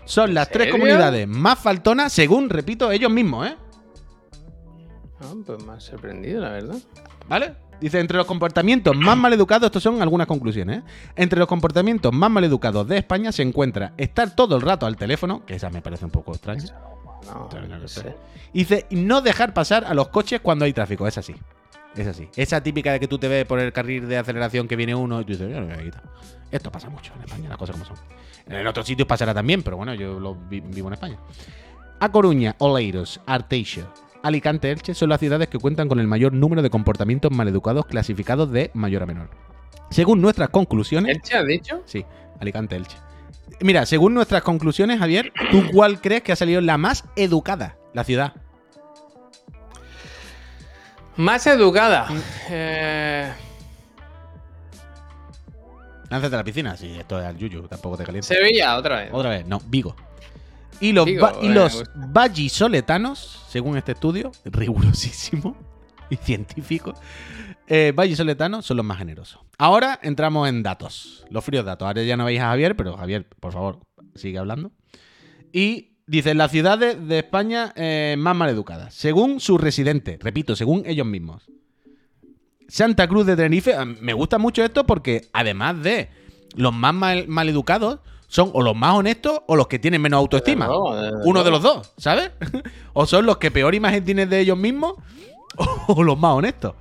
Son las tres comunidades más faltonas, según, repito, ellos mismos, ¿eh? Ah, pues me ha sorprendido, la verdad. ¿Vale? Dice, entre los comportamientos más [CLEARS THROAT] maleducados, estos son algunas conclusiones, ¿eh? Entre los comportamientos más maleducados de España se encuentra estar todo el rato al teléfono, que esa me parece un poco extraña. No, no no sé. sé. Dice, no dejar pasar a los coches cuando hay tráfico. Es así. Es así. Esa típica de que tú te ves por el carril de aceleración que viene uno y tú dices, yo no me voy a quitar. Esto pasa mucho en España, las cosas como son. En otros sitios pasará también, pero bueno, yo lo vi- vivo en España. A Coruña, Oleiros, Arteixo, Alicante, Elche son las ciudades que cuentan con el mayor número de comportamientos maleducados clasificados de mayor a menor. Según nuestras conclusiones... ¿Elche has dicho? Sí, Alicante, Elche. Mira, según nuestras conclusiones, Javier, ¿tú cuál crees que ha salido la más educada? La ciudad. Más educada. Eh, Lánzate a la piscina. Sí, esto es al yuyu, tampoco te calientes. Sevilla, otra vez. Otra vez, no, Vigo. Y los, Vigo, y eh, los vallisoletanos, según este estudio, [LAUGHS] rigurosísimo y científico, eh, vallisoletanos son los más generosos. Ahora entramos en datos, los fríos datos. Ahora ya no veis a Javier, pero Javier, por favor, sigue hablando. Y dice, las ciudades de España eh, más maleducadas, según sus residentes, repito, según ellos mismos. Santa Cruz de Tenerife, ah, me gusta mucho esto porque además de los más mal, maleducados, son o los más honestos o los que tienen menos autoestima. Uno de los dos, ¿sabes? [LAUGHS] o son los que peor imagen tienen de ellos mismos [LAUGHS] o los más honestos.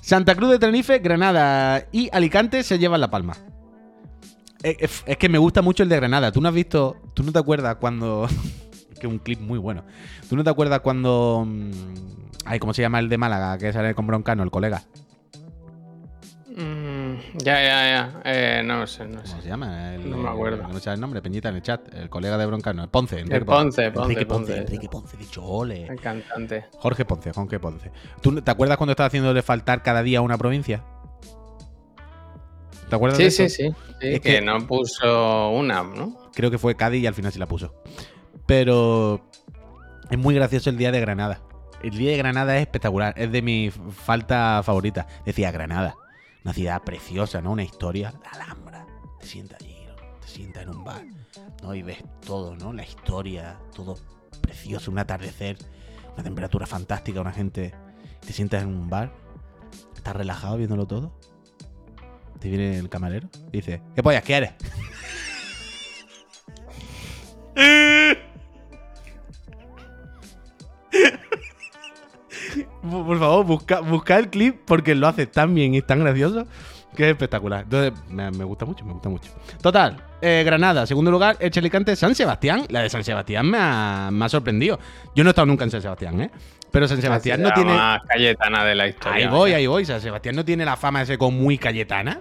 Santa Cruz de Tenerife, Granada y Alicante se llevan la palma. Eh, Es, es que me gusta mucho el de Granada. Tú no has visto, tú no te acuerdas cuando... [LAUGHS] que un clip muy bueno. ¿Tú no te acuerdas cuando... mm, Ay, ¿cómo se llama el de Málaga? Que sale con Broncano, el colega. Mm, ya, ya, ya. Eh, no sé, no sé. ¿Cómo se llama? El- No me acuerdo. No me sale el nombre, Peñita en el chat. El colega de Broncano, el Ponce. El Ponce, Ponce, Enrique Ponce, Ponce. Enrique Ponce, dicho ole. El cantante. Jorge Ponce, Jorge Ponce. ¿Tú no- te acuerdas cuando estaba haciéndole faltar cada día a una provincia? ¿Te acuerdas de Sí, eso? sí, sí. Sí, Es que, que- no puso una, ¿no? Creo que fue Cádiz y al final sí la puso. Pero es muy gracioso el día de Granada. El día de Granada es espectacular. Es de mi falta favorita. Decía Granada. Una ciudad preciosa, ¿no? Una historia. La Alhambra. Te sientas allí, ¿no? te sientas en un bar, ¿no? Y ves todo, ¿no? La historia, todo precioso, un atardecer, una temperatura fantástica, una gente. Te sientas en un bar, estás relajado viéndolo todo. Te viene el camarero dice, ¿qué pollas quieres? [LAUGHS] por favor, busca, busca el clip porque lo hace tan bien y tan gracioso que es espectacular. Entonces, me, me gusta mucho, me gusta mucho. Total, eh, Granada, segundo lugar, Elche Alicante, San Sebastián. La de San Sebastián me ha, me ha sorprendido. Yo no he estado nunca en San Sebastián, ¿eh? Pero San Sebastián no La tiene. más Cayetana de la historia. Ahí voy, ahí voy. San Sebastián no tiene la fama de ser como muy cayetana.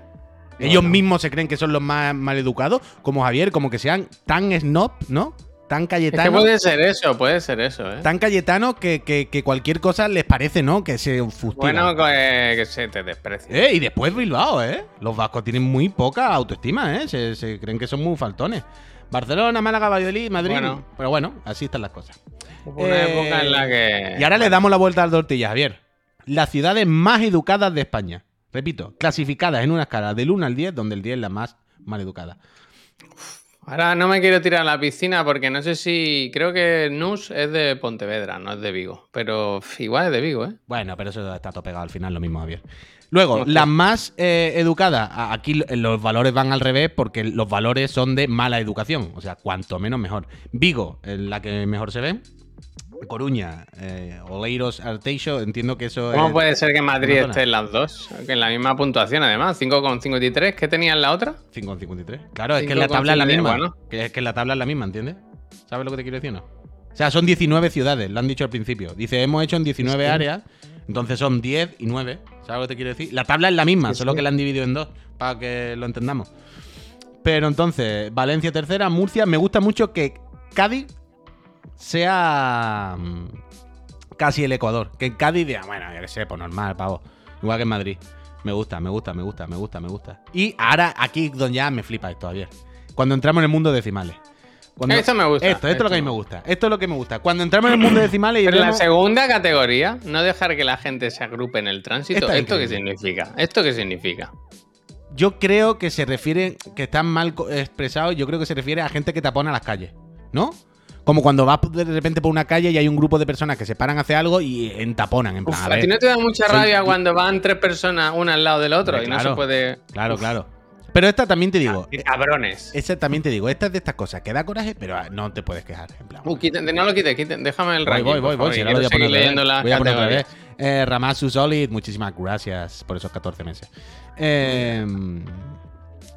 Ellos no. mismos se creen que son los más mal educados, como Javier, como que sean tan snob, ¿no? Tan Es que puede ser eso, puede ser eso, ¿eh? Tan cayetanos que, que- que cualquier cosa les parece, ¿no? Que se fustigan. Bueno, que, que se te desprecia. Eh, y después Bilbao, ¿eh? Los vascos tienen muy poca autoestima, ¿eh? Se, se creen que son muy faltones. Barcelona, Málaga, Valladolid, Madrid. Bueno. Pero bueno, así están las cosas. Una Eh, época en la que. Y ahora le damos la vuelta a la tortilla, Javier. Las ciudades más educadas de España. Repito, clasificadas en una escala del 1 al 10, donde el 10 es la más mal educada. Ahora no me quiero tirar a la piscina porque no sé si. Creo que Nus es de Pontevedra, no es de Vigo. Pero igual es de Vigo, ¿eh? Bueno, pero eso está todo pegado al final, lo mismo, Javier. Luego, las más eh, educadas, aquí lo- los valores van al revés porque los valores son de mala educación. O sea, cuanto menos mejor. Vigo es la que mejor se ve. Coruña, eh, Oleiros, Arteixo, entiendo que eso ¿Cómo es... puede ser que Madrid esté en las dos? Que en la misma puntuación, además. 5,53. ¿Qué tenía en la otra? 5,53. Claro, es que en la 5,53, tabla es la misma. bueno. Que es que en la tabla es la misma, ¿entiendes? ¿Sabes lo que te quiero decir o no? O sea, son 19 ciudades, lo han dicho al principio. Dice, hemos hecho en 19 Sí. áreas, entonces son 10 y 9. ¿Sabes lo que te quiero decir? La tabla es la misma, Sí, solo sí. que la han dividido en dos, para que lo entendamos. Pero entonces, Valencia tercera, Murcia, me gusta mucho que Cádiz sea mm, casi el Ecuador. Que en Cádiz diga, bueno, yo qué sé, pues normal, pavo. Igual que en Madrid. Me gusta, me gusta, me gusta, me gusta, me gusta. Y ahora aquí donde ya me flipa esto, Javier. Cuando entramos en el mundo decimales. Cuando- Esto me gusta, Esto, esto es lo que a mí me gusta. Esto es lo que me gusta. Cuando entramos en el mundo decimales y Pero la segunda categoría, no dejar que la gente se agrupe en el tránsito. Esta ¿Esto qué significa? ¿Esto qué significa? Yo creo que se refiere, que están mal co- expresado, yo creo que se refiere a gente que tapona las calles, ¿no? Como cuando vas de repente por una calle y hay un grupo de personas que se paran a hacer algo y entaponan, en plan, Uf, a ¿A ti ver, no te da mucha soy- rabia cuando van tres personas una al lado del otro Hombre, y no claro. se puede. Claro, Uf, claro. Pero esta también te digo, qué cabrones. esta también te digo, esta es de estas cosas que da coraje, pero ah, no te puedes quejar, en plan. Uh, quiten- no lo quites, quiten, déjame el ranking. voy, voy, voy. Si lo voy a poner leyendo vez. las Voy a poner otra vez. categorías. Eh, Ramasu Solid, muchísimas gracias por esos 14 meses. Eh,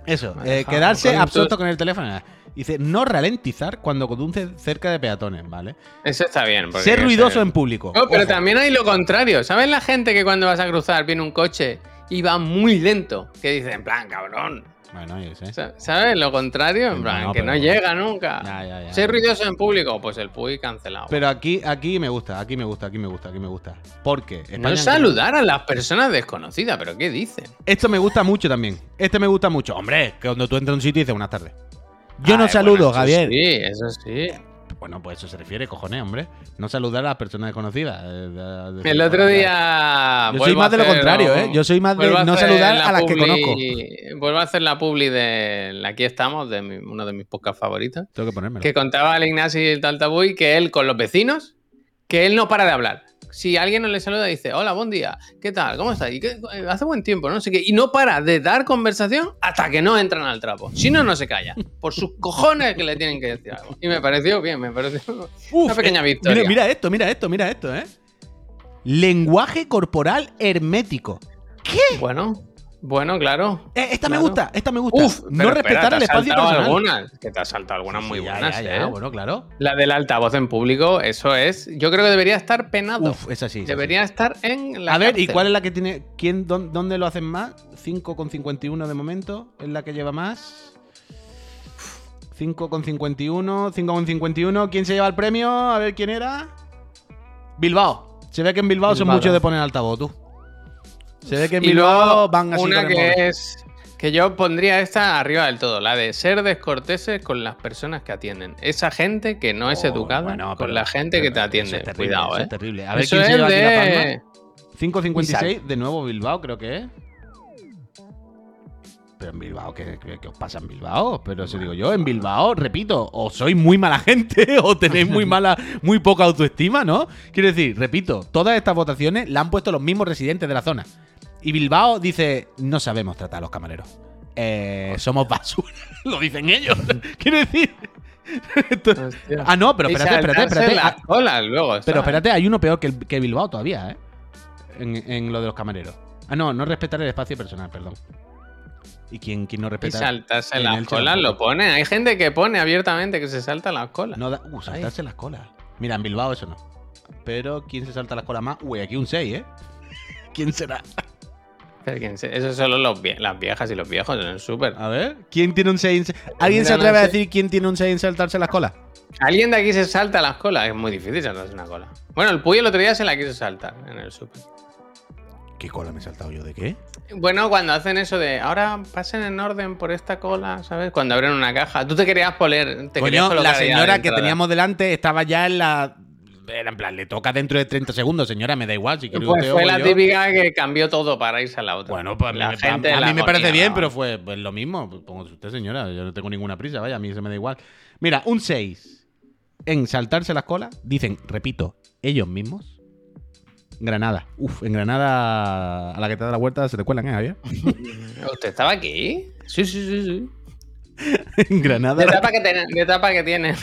eso, eh, quedarse absorto con el teléfono. Dice, no ralentizar cuando conduce cerca de peatones, ¿vale? Eso está bien. Ser ruidoso en público. No, pero Ojo. también hay lo contrario. ¿Sabes la gente que cuando vas a cruzar viene un coche y va muy lento? Que dice, en plan, cabrón. Bueno, yo qué sé. Sa- ¿Sabes? Lo contrario, en No, plan, no, que no llega nunca. Ya, ya, ya. Ser ruidoso en público, pues el PUI cancelado. Pero aquí, aquí me gusta, aquí me gusta, aquí me gusta, aquí me gusta. Porque no España- saludar a las personas desconocidas, pero ¿qué dicen? Esto me gusta mucho también. Este me gusta mucho. Hombre, que cuando tú entras a un sitio y dices buenas tardes. Yo no saludo, bueno, Javier. Sí, eso sí. Bueno, pues eso se refiere, cojones, hombre. No saludar a las personas desconocidas. eh, de- de- El otro día. Yo soy más de lo contrario, ¿eh? Yo soy más de no saludar la a las que conozco. Vuelvo a hacer la publi de Aquí estamos, de mi- uno de mis podcasts favoritos. Tengo que ponérmelo. Que contaba al Ignacio y el Taltabuy que él con los vecinos, que él no para de hablar. Si alguien no le saluda, dice, hola, buen día, ¿qué tal? ¿Cómo estás? ¿Y qué- Hace buen tiempo, no sé qué. Y no para de dar conversación hasta que no entran al trapo. Si no, no se calla. Por sus [LAUGHS] cojones que le tienen que decir algo. Y me pareció bien, me pareció Uf, una pequeña eh, victoria. Mira, mira esto, mira esto, mira esto, ¿eh? Lenguaje corporal hermético. Bueno, bueno, claro. Eh, esta me gusta, esta me gusta. Uf, no respetar espera, el espacio personal. algunas, que te has saltado algunas muy Sí, buenas, ya, ya, ¿eh? bueno, claro. La del altavoz en público, eso es. Yo creo que debería estar penado. Uf, es así. debería estar en la A ver, ¿y cuál es la que tiene. ¿Quién, dón- ¿Dónde lo hacen más? 5,51 de momento. ¿Es la que lleva más? 5,51. 5,51. ¿Quién se lleva el premio? A ver quién era. Bilbao. Se ve que en Bilbao, son Bilbao. muchos de poner altavoz, tú. Se ve que en Y Bilbao luego van así una el que es que yo pondría esta arriba del todo, la de ser descorteses con las personas que atienden. Esa gente que no es Oh, educada bueno, con pero- la gente que te eso atiende. es terrible, Cuidado, eso eh. es terrible. A ver Eso quién se lleva aquí la palma. de 5.56 de nuevo Bilbao, creo que es. Pero en Bilbao, ¿qué, qué- qué os pasa en Bilbao? Pero eso digo yo, en Bilbao, repito, o sois muy mala [LAUGHS] gente o tenéis muy mala, muy poca autoestima, ¿no? Quiero decir, repito, todas estas votaciones la han puesto los mismos residentes de la zona. Y Bilbao dice, no sabemos tratar a los camareros. Eh, somos basura, [LAUGHS] lo dicen ellos. [LAUGHS] Quiero decir... ah, no, pero Y espérate, espérate, saltarse espérate. las colas luego, pero espérate, hay uno peor que, que Bilbao todavía, ¿eh? en, en lo de los camareros. Ah, no, no respetar el espacio personal, perdón. ¿Y quién, quién no Y respeta? saltarse en las colas lo pone. Hay gente que pone abiertamente que se salta las colas. No da, uh, saltarse las colas. Mira, en Bilbao eso no. Pero ¿quién se salta las colas más? Uy, aquí un 6, ¿eh? [LAUGHS] ¿Quién será? Eso solo los vie- las viejas y los viejos en el súper. A ver, ¿quién tiene un 6 en... ¿Alguien se atreve a decir quién tiene un 6 en saltarse las colas? ¿Alguien de aquí se salta las colas? Es muy difícil saltarse una cola. Bueno, el Puy el otro día se la quiso saltar en el súper. ¿Qué cola me he saltado yo? ¿De qué? Bueno, cuando hacen eso de ahora pasen en orden por esta cola, ¿sabes? Cuando abren una caja. Tú te querías poner. Te querías Coño, colocar la señora que teníamos delante estaba ya en la... Era en plan, le toca dentro de 30 segundos, señora, me da igual. Si quiere Pues usted fue la yo. típica que cambió todo para irse a la otra. Bueno, pues a mí, la me- gente a, a la mí me parece bien, ¿no? pero fue pues, lo mismo. Pongo usted, señora, yo no tengo ninguna prisa, vaya, a mí se me da igual. Mira, un 6 en saltarse las colas, dicen, repito, ellos mismos. Granada. Uf, en Granada, a la que te da la vuelta, se te cuelan, ¿eh, Javier? [LAUGHS] ¿Usted estaba aquí? Sí, sí, sí, sí. En Granada. De la- etapa que tiene. De etapa que tiene. [LAUGHS]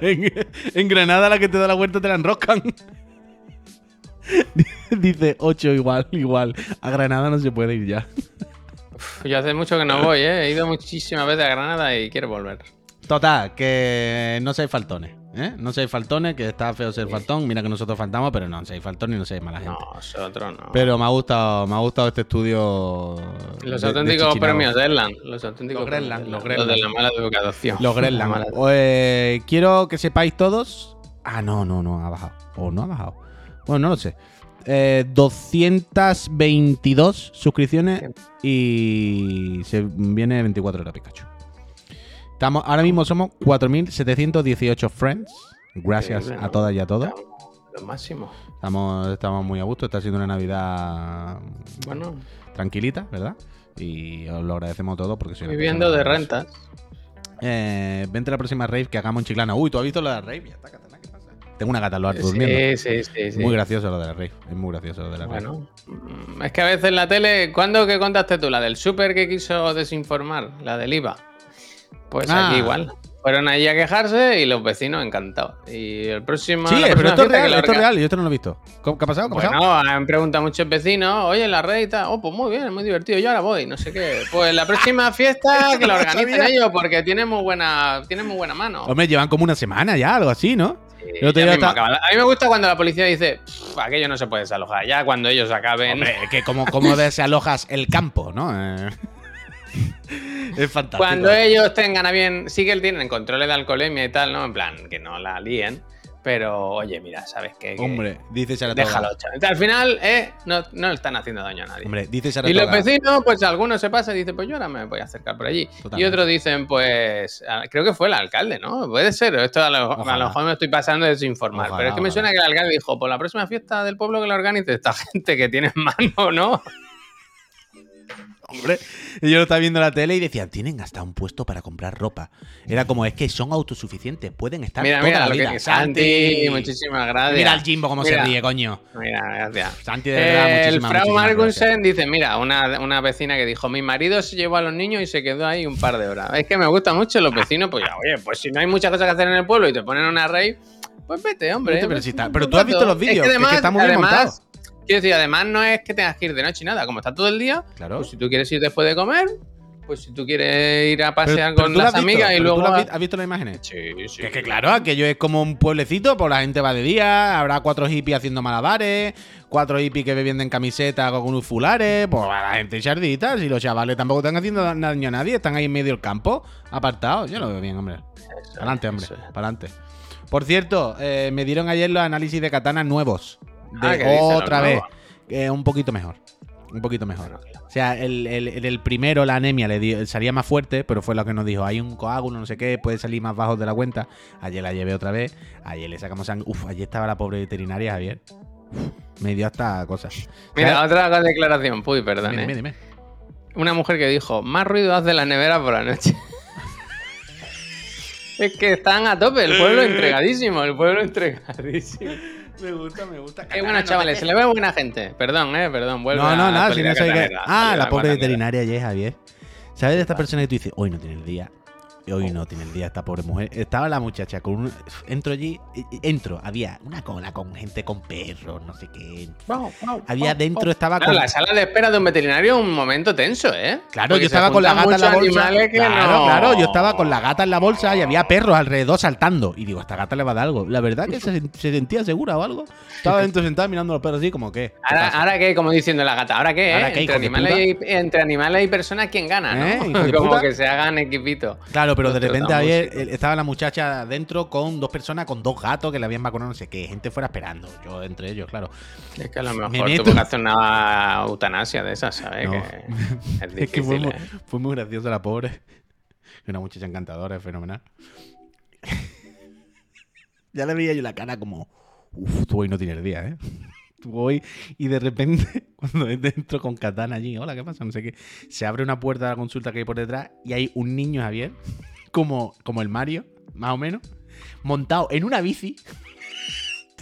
en, en Granada, la que te da la vuelta, te la enroscan. [LAUGHS] Dice 8 igual, igual. A Granada no se puede ir ya. Yo hace mucho que no voy, ¿eh? He ido muchísimas veces a Granada y quiero volver. Total, que no seáis faltones. ¿Eh? No seáis faltones, que está feo ser faltón. Mira que nosotros faltamos, pero no seáis faltones y no seáis mala gente. No, nosotros no. Pero me ha gustado, me ha gustado este estudio. los de- de auténticos Chichinabo. premios de Erland. Los auténticos Los Grenland, premios los de. Los de la mala educación. Los La Grenland. mala- Eh, quiero que sepáis todos. Ah, no, no, no, ha bajado. O no ha bajado. Bueno, no lo sé. Eh, 222 suscripciones y se viene 24 horas Pikachu. Estamos, ahora mismo somos 4.718 friends. Gracias Increíble, a ¿no? todas y a todos. Lo máximo. Estamos, estamos muy a gusto. Está siendo una Navidad Bueno, tranquilita, ¿verdad? Y os lo agradecemos todo porque una viviendo de rentas. eh, vente a la próxima rave que hagamos en Chiclana. Uy, ¿tú has visto la rave? Ya está, Catana, ¿qué pasa? Tengo una gata al durmiendo. Sí, sí, sí. sí. Muy gracioso lo de la rave. Es muy gracioso lo de la rave. Bueno, mm, es que a veces la tele, ¿cuándo que contaste tú? La del súper que quiso desinformar, la del IVA. Pues Ah. aquí igual. Fueron allí a quejarse y los vecinos encantados. Y el próximo. Sí, pero esto es real, esto es real. Yo esto no lo he visto. ¿Cómo- ¿Qué ha pasado? ¿Qué ha pasado? Bueno, han preguntado muchos vecinos, oye, la red y tal. Oh, pues muy bien, muy divertido. Yo ahora voy, no sé qué. Pues la próxima [LAUGHS] fiesta que la organicen ellos porque tienen muy buena, tienen muy buena mano. Hombre, llevan como una semana ya, algo así, ¿no? Sí. A mí me gusta cuando la policía dice, "Pff, aquello no se puede desalojar. Ya cuando ellos acaben. Hombre, que como, como [LAUGHS] desalojas el campo, ¿no? Eh, [LAUGHS] es fantástico. Cuando ellos tengan a bien, sí que tienen controles de alcoholemia y tal, ¿no? En plan, que no la líen. Pero, oye, mira, ¿sabes qué? Hombre, dice Saratoga. Déjalo, chaval. Al final, eh, no, no le están haciendo daño a nadie. Hombre, dice y Saratoga. los vecinos, pues algunos se pasan y dicen, pues yo ahora me voy a acercar por allí. Y Totalmente. otros dicen, pues, ah, creo que fue el alcalde, ¿no? Puede ser, esto a lo, a lo mejor me estoy pasando de desinformar. Ojalá, pero es que me ojalá. suena que el alcalde dijo, por la próxima fiesta del pueblo que la organice esta [LAUGHS] gente que tiene en mano, ¿no? Hombre, y yo lo estaba viendo en la tele y decían, tienen hasta un puesto para comprar ropa. Era como, es que son autosuficientes, pueden estar Mira, toda mira, la lo vida. que Santi, muchísimas gracias. Mira al Jimbo cómo Mira. se ríe, coño. Mira, gracias. Santi, de verdad, el muchísimas, Frau muchísimas Margunsen dice, mira, una, una vecina que dijo, mi marido se llevó a los niños y se quedó ahí un par de horas. Es que me gustan mucho los vecinos, pues ya, oye, pues si no hay muchas cosas que hacer en el pueblo y te ponen una rave, pues vete, hombre. Vete, pero si está- pero tú has visto los vídeos, Es es que está muy bien montado. Quiero decir, además no es que tengas que ir de noche y nada, como está todo el día, Claro. pues si tú quieres ir después de comer, pues si tú quieres ir a pasear pero con las visto, amigas y luego... has, visto las imágenes? Sí, sí. Que es que claro, aquello es como un pueblecito, pues la gente va de día, habrá cuatro hippies haciendo malabares, cuatro hippies que bebiendo en camiseta con unos fulares, pues la gente charditas y los chavales tampoco están haciendo daño a nadie, están ahí en medio del campo, apartados. Yo lo veo bien, hombre. Eso Adelante, hombre, para adelante. Por cierto, eh, me dieron ayer los análisis de katana nuevos. De Ah, ¿qué dicen los otra vez. Eh, un poquito mejor. Un poquito mejor. O sea, el, el- el- el primero, la anemia, le dio- salía más fuerte, pero fue lo que nos dijo. Hay un coágulo, no sé qué, puede salir más bajo de la cuenta. Ayer la llevé otra vez. Ayer le sacamos sangre. Uf, ayer estaba la pobre veterinaria, Javier. Uf, me dio hasta cosas. Mira, ¿Sabes? otra declaración, puy, perdón. Dime, eh. dime, dime. Una mujer que dijo, más ruido hace la nevera por la noche. [LAUGHS] es que están a tope, el pueblo entregadísimo, el pueblo entregadísimo. Me gusta, me gusta. Qué bueno, chavales, se le ve buena gente. Perdón, eh, perdón, vuelve No, no, nada, si no qué. catanera, Ah, la pobre veterinaria ayer, Javier. ¿Sabes de esta persona que tú dices, hoy no tiene el día? Y hoy no tiene el día esta pobre mujer. Estaba la muchacha con un. Entro allí, entro, había una cola con gente con perros, no sé qué. Wow, wow, Había wow, dentro, estaba Claro, con. la sala de espera de un veterinario es un momento tenso, ¿eh? Claro, Porque yo estaba con la gata en la bolsa. Claro, no- claro, yo estaba con la gata en la bolsa y había perros alrededor saltando. Y digo, esta gata le va a dar algo. La verdad que se, se sentía segura o algo. Estaba dentro sentada mirando a los perros así, como que. Ahora, ahora qué, como diciendo la gata, ¿ahora qué? ¿Ahora eh? qué, entre, animales y, entre animales y personas, ¿quién gana? ¿no? ¿Eh, de [LAUGHS] como que se hagan equipito. Claro, pero de repente ayer estaba la muchacha dentro con dos personas, con dos gatos que le habían vacunado, no sé qué. Gente fuera esperando. Yo entre ellos, claro. Es que a lo Me mejor meto. tuvo que hacer una eutanasia de esas, ¿sabes? No. Que [LAUGHS] es Es que fue difícil, muy, ¿eh? fue muy graciosa la pobre. Una muchacha encantadora, es fenomenal. [LAUGHS] ya le veía yo la cara como. Uf, tú hoy no tienes día, ¿eh? Hoy. Y de repente, [LAUGHS] cuando entro con Katana allí, hola, ¿qué pasa? No sé qué. Se abre una puerta de la consulta que hay por detrás y hay un niño, Javier, [LAUGHS] como, como el Mario, más o menos, montado en una bici. [LAUGHS]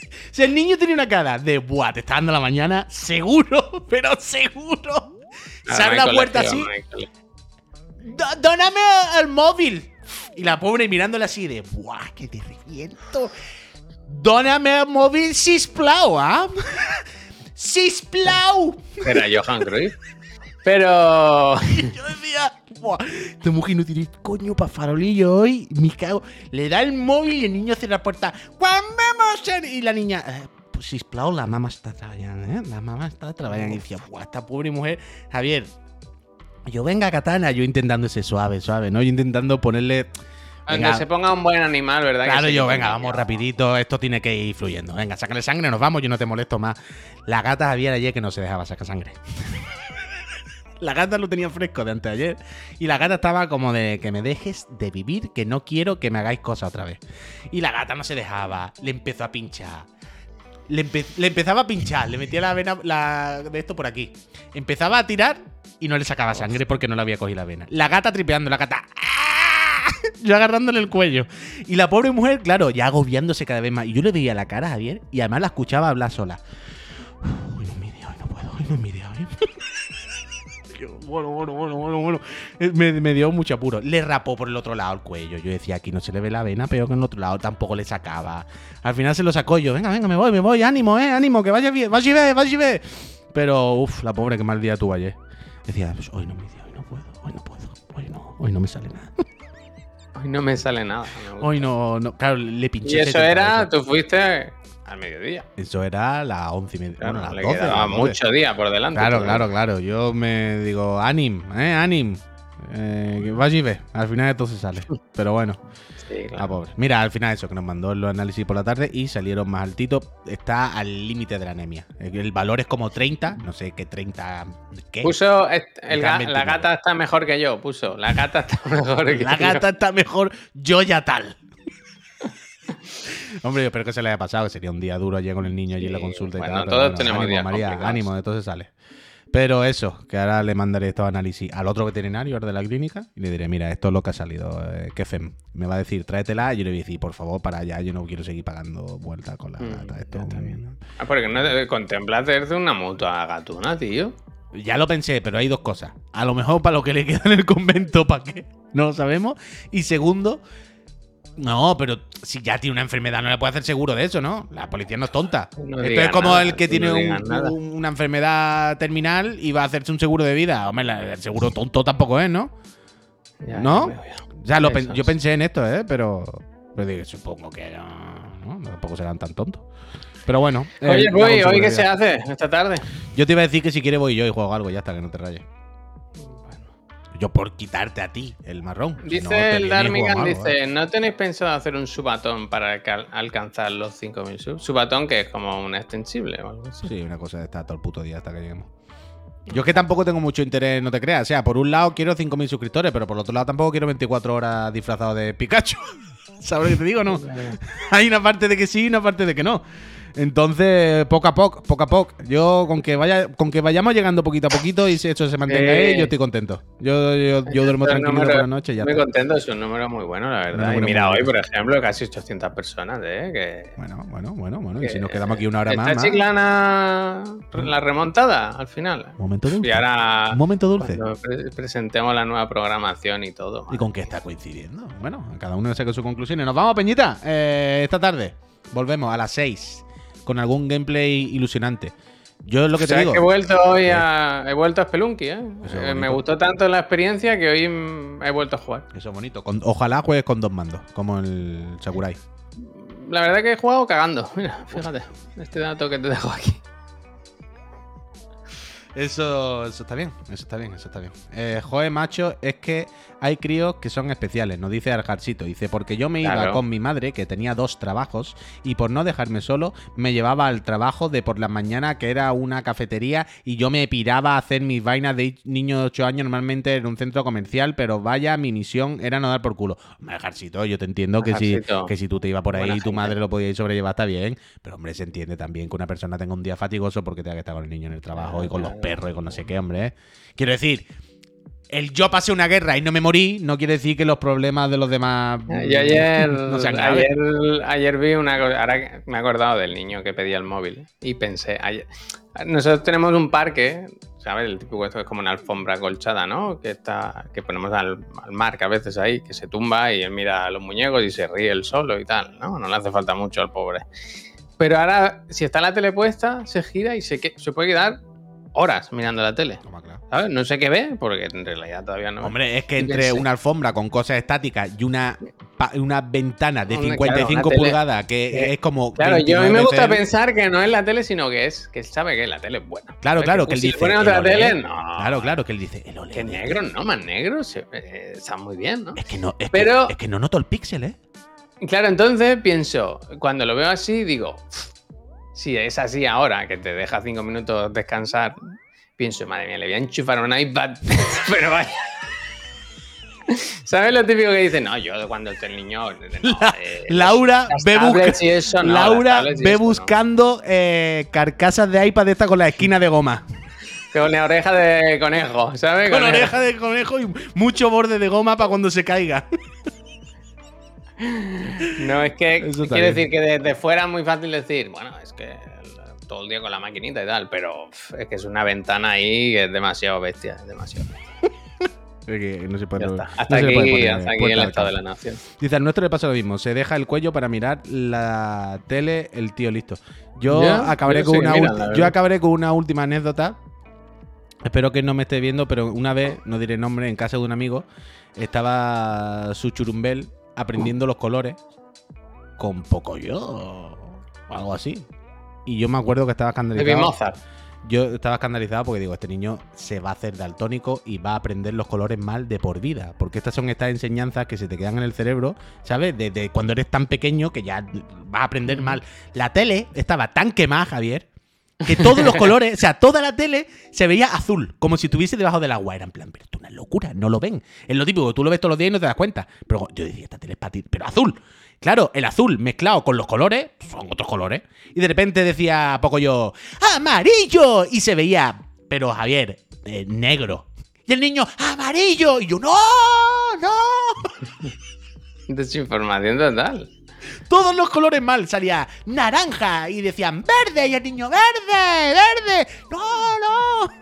O sea, el niño tenía una cara de, buah, te está dando la mañana, seguro, pero seguro. Se Ahora abre la puerta así. colección, no hay colección. "Do- ¡Dóname el móvil! Y la pobre mirándola así de, ¡buah, que te reviento! ¡Dóname el móvil, sisplau, ah! [LAUGHS] ¡Sisplau! Era Johan Cruyff. Pero. [LAUGHS] Yo decía, ¡buah! Esta mujer no tiene coño para farolillo hoy. Me cago. Le da el móvil y el niño cierra la puerta. ¡Juan vemos en-". Y la niña, eh, pues sisplau, la mamá está trabajando, ¿eh? La mamá está trabajando. Y decía, ¡buah, esta pobre mujer! Javier, yo venga, Katana, yo intentando ese suave, suave, ¿no? Yo intentando ponerle. Venga, se ponga un buen animal, ¿verdad? Claro, yo, venga, vamos rapidito, esto tiene que ir fluyendo. Venga, sácale sangre, nos vamos, yo no te molesto más. La gata Javier ayer que no se dejaba sacar sangre. [LAUGHS] la gata lo tenía fresco de anteayer. Y la gata estaba como de que me dejes de vivir, que no quiero que me hagáis cosas otra vez. Y la gata no se dejaba, le empezó a pinchar. Le, empe- le empezaba a pinchar, le metía la vena la, de esto por aquí. Empezaba a tirar y no le sacaba sangre porque no le había cogido la vena. La gata tripeando, la gata. ¡ah! [LAUGHS] Yo agarrándole el cuello. Y la pobre mujer, claro, ya agobiándose cada vez más. Y yo le veía la cara a Javier y además la escuchaba hablar sola. "Uf, Hoy no es mi día, hoy no puedo, hoy no es mi día, hoy. [LAUGHS] Bueno, bueno, bueno, bueno, bueno. Eh, Me, dio mucho apuro. Le rapó por el otro lado el cuello. Yo decía, aquí no se le ve la vena, pero que en el otro lado tampoco le sacaba. Al final se lo sacó yo. Venga, venga, me voy, me voy. Ánimo, eh, ánimo, que vaya bien. Ve, vas y ve. Pero, uff, la pobre, que mal día tuvo ayer. Decía, pues hoy no me día, hoy no puedo, hoy no puedo, hoy no, hoy no me sale nada. [LAUGHS] Hoy no me sale nada. me. Hoy no, no, claro, le pinché. Y eso 70 era, tú fuiste al mediodía. Eso era las once y media. Claro, bueno, las le 12, quedaba las 12. mucho día por delante. Claro, claro, claro. Yo me digo, anim, eh, anim. Eh, que y ve. Al final esto se sale. Pero bueno, Sí, pobre. Mira, al final eso, que nos mandó los análisis por la tarde y salieron más altitos. Está al límite de la anemia. El el valor es como 30, no sé qué 30. ¿Qué? Puso, el ga- la 29. gata está mejor que yo, puso. La gata está [LAUGHS] mejor que La yo. gata está mejor, yo ya tal. [LAUGHS] Hombre, yo espero que se le haya pasado, que sería un día duro allí con el niño allí en la consulta y bueno, tal. pero todos tenemos ánimo, días María, complicados. ánimo, de todo se sale. Pero eso, que ahora le mandaré estos análisis al otro veterinario, al de la clínica, y le diré, mira, esto es lo que ha salido, eh, ¿qué fem? Me va a decir, tráetela, y yo le voy a decir, por favor, para allá, yo no quiero seguir pagando vueltas con la Mm, gata. Esto ya es está un- bien. Ah, porque no te contemplas hacerse una mutua gatuna, tío. Ya lo pensé, pero hay dos cosas. A lo mejor para lo que le queda en el convento, ¿para qué? No lo sabemos. Y segundo, no, pero si ya tiene una enfermedad, no le puede hacer seguro de eso, ¿no? La policía no es tonta. No Esto es como nada, el que no tiene un- una enfermedad terminal y va a hacerse un seguro de vida. Hombre, el seguro tonto tampoco es, ¿no? Ya, ¿No? ya veo, ya. O sea, lo pen- yo pensé en esto, ¿eh? Pero, pero digo, supongo que no, ¿no? Tampoco serán tan tontos. Pero bueno. eh, Oye, voy, consulta ¿hoy qué se hace esta tarde? Yo te iba a decir que si quieres voy yo y juego algo, ya está, que no te rayes. Yo por quitarte a ti el marrón. Dice no, el Darmigan, dice, ¿eh? ¿no tenéis pensado hacer un subatón para alca- alcanzar los 5.000 subs? Subatón que es como un extensible o algo así. Sí, una cosa de estar todo el puto día hasta que lleguemos. Yo es que tampoco tengo mucho interés, no te creas. O sea, por un lado quiero 5.000 suscriptores, pero por otro lado tampoco quiero 24 horas disfrazado de Pikachu. [LAUGHS] ¿Sabes lo que te digo? No. Hay una parte de que sí y una parte de que no. Entonces, poco a poco, poco a poco. Yo, con que vaya, con que vayamos llegando poquito a poquito y si esto se mantenga ahí, yo estoy contento. Yo, yo, yo duermo tranquilo por la noche ya Muy está. contento, es un número muy bueno, la verdad. Y mira, hoy, por ejemplo, casi 800 personas, ¿eh? Que, Bueno, bueno, bueno, bueno. Y si nos quedamos aquí una hora ¿Está más, más. chiclana la remontada al final? Momento dulce. Y ahora Un momento dulce. pre- presentemos la nueva programación y todo. ¿Y con qué está coincidiendo? Bueno, cada uno saca sus conclusiones. Nos vamos, Peñita. Eh, esta tarde volvemos a las 6 con algún gameplay ilusionante. Yo es lo que te ¿Sabes digo. que he vuelto hoy a. He vuelto a Spelunky, ¿eh? Es Eh, Me gustó tanto la experiencia que hoy he vuelto a jugar. Eso es bonito. Con- ojalá juegues con dos mandos, como el Sakurai. La verdad que he jugado cagando. [LAUGHS] Mira, fíjate. Este dato que te dejo aquí. Eso, eso está bien, eso está bien, eso está bien. Eh, Joe, macho, es que hay críos que son especiales, nos dice Arjarcito. Dice, porque yo me iba Claro. con mi madre, que tenía dos trabajos, y por no dejarme solo, me llevaba al trabajo de por la mañana, que era una cafetería, y yo me piraba a hacer mis vainas de niño de 8 años, normalmente en un centro comercial, pero vaya, mi misión era no dar por culo. Arjarcito, yo te entiendo que si, que si tú te ibas por ahí Buena y tu gente. madre lo podía sobrellevar, está bien, pero hombre, se entiende también que una persona tenga un día fatigoso porque tenga que estar con el niño en el trabajo Claro, y con los. Perros y con no sé qué, hombre. ¿eh? Quiero decir, el yo pasé una guerra y no me morí, no quiere decir que los problemas de los demás. Yo ayer, [LAUGHS] no ayer, ayer vi una cosa. Ahora me he acordado del niño que pedía el móvil. Y pensé. ayer- nosotros tenemos un parque, ¿sabes? El típico esto es como una alfombra colchada, ¿no? Que está que ponemos al, al mar, que a veces ahí, que se tumba y él mira a los muñecos y se ríe él solo y tal, ¿no? No le hace falta mucho al pobre. Pero ahora, si está la tele puesta, se gira y se, se puede quedar horas mirando la tele. Toma, claro. ¿Sabes? No sé qué ve, porque en realidad todavía no. Hombre, es que entre una alfombra con cosas estáticas y una, una ventana de Hombre, 55 claro, tele. pulgadas que es como. Claro, yo a mí me 29 gusta pensar que no es la tele, sino que es que sabe que la tele es buena. Claro, ¿Sabes? claro, que él si dice. pone "El otra OLED". tele, no. Claro, claro, que él dice. El OLED. Que negro, no, más negro, se- eh, está muy bien, ¿no? Es que no, es, Pero- que, es que no noto el píxel, ¿eh? Claro, entonces pienso, cuando lo veo así, digo, si es así ahora, que te deja cinco minutos descansar, pienso, madre mía, le voy a enchufar un iPad, [LAUGHS] pero vaya. ¿Sabes lo típico que dice? No, yo cuando esté el niño. no, eh, Laura las ve, busca- no, Laura ve no. buscando eh, carcasas de iPad esta con la esquina de goma. Con la oreja de conejo, ¿sabes? Con oreja de conejo y mucho borde de goma para cuando se caiga. No, es que quiero decir que desde fuera es muy fácil decir, bueno, es que todo el día con la maquinita y tal, pero es que es una ventana ahí que es demasiado bestia, es demasiado. Que no se puede, no. Hasta se puede aquí, poner hasta aquí el estado de la nación. Dice, al nuestro le pasa lo mismo. Se deja el cuello para mirar la tele, el tío listo. Yo acabaré con una yo acabaré con una última anécdota. Espero que no me esté viendo, pero una vez, no diré nombre, en casa de un amigo, estaba su churumbel aprendiendo los colores con poco yo o algo así. Y yo me acuerdo que estaba escandalizado. Mozart. Yo estaba escandalizado porque digo, este niño se va a hacer daltónico y va a aprender los colores mal de por vida. Porque estas son estas enseñanzas que se te quedan en el cerebro, ¿sabes? Desde cuando eres tan pequeño que ya vas a aprender mal. La tele estaba tan quemada, Javier, que todos los colores, o sea, toda la tele se veía azul, como si estuviese debajo del agua. Era en plan, pero es una locura, no lo ven. Es lo típico, tú lo ves todos los días y no te das cuenta. Pero yo decía, esta tele es para ti, pero azul. Claro, el azul mezclado con los colores, son otros colores. Y de repente decía poco yo, ¡amarillo! Y se veía, pero Javier, eh, negro. Y el niño, ¡amarillo! Y yo, ¡no! ¡No! [LAUGHS] Desinformación total. Todos los colores mal. Salía naranja y decían verde. Y el niño, ¡verde! ¡verde! ¡No, no!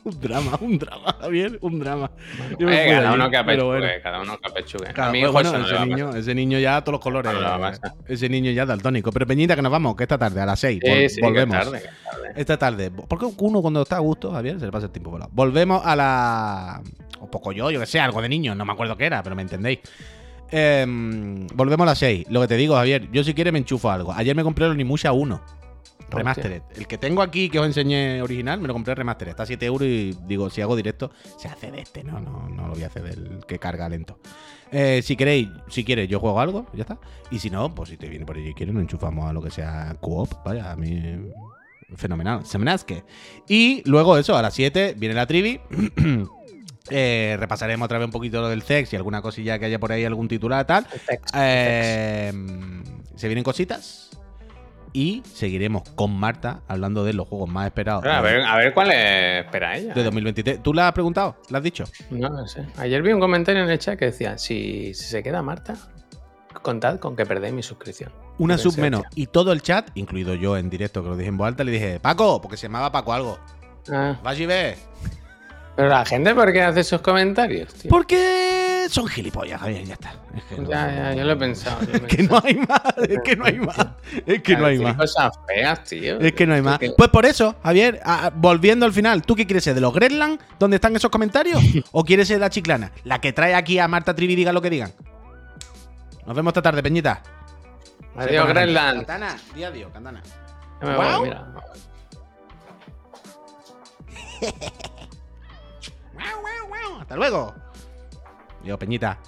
[LAUGHS] Un drama, un drama, Javier, un drama. Eh, cada allí, uno que pero apechugue, bueno. cada uno que apechugue. Claro, a mi pues hijo bueno, no ese, niño, ese niño ya todos los colores. No pasar. ese niño ya daltónico. Pero Peñita, que nos vamos, que esta tarde a las 6. Sí, sí, que volvemos. tarde, que tarde. Esta tarde. Porque uno cuando está a gusto, Javier, se le pasa el tiempo volado. Volvemos a la. O poco yo, yo que sé, algo de niño. No me acuerdo qué era, pero me entendéis. Em, volvemos a las 6. Lo que te digo, Javier, yo si quieres me enchufo algo. Ayer me compré el Onimusha 1. Remastered. El que tengo aquí, que os enseñé original, me lo compré remastered. Está a 7 euros y digo, si hago directo, se hace de este, no, no, no lo voy a hacer del que carga lento. Eh, si queréis, si quieres, yo juego algo, ya está. Y si no, pues si te viene por allí y quieres, nos enchufamos a lo que sea co-op. Vaya, a mí. Fenomenal. Semenazque. Y luego eso, a las 7 viene la trivi. [CLEARS THROAT] Eh, repasaremos otra vez un poquito lo del sex y alguna cosilla que haya por ahí, algún titular tal. Eh, se vienen cositas. y seguiremos con Marta hablando de los juegos más esperados Pero a, ver, a ver cuál es- espera ella. de 2023. ¿Tú la has preguntado? ¿La has dicho? No lo sé. Ayer vi un comentario en el chat que decía: si, si se queda Marta, contad con que perdéis mi suscripción. Una sub menos. Y todo el chat, incluido yo en directo, que lo dije en voz alta, le dije, Paco, porque se llamaba Paco algo. "Ah, Vas y ves. Pero la gente, ¿por qué hace esos comentarios? tío? Porque son gilipollas, Javier, ya está. Es que no, Ya, ya, yo lo he pensado. yo lo he es que no hay más, es que no hay [LAUGHS] más. Es que no hay más. cosas feas, tío. Es que no hay más. Pues por eso, Javier, a- volviendo al final, ¿tú qué quieres ser? ¿De los Gretland, donde están esos comentarios? [LAUGHS] ¿O quieres ser de la chiclana? La que trae aquí a Marta Trivi, diga lo que digan. Nos vemos esta tarde, Peñita. Adiós, Greenland. Cantana, di adiós, Cantana. Voy, mira. [LAUGHS] Hasta luego. Yo, Peñita.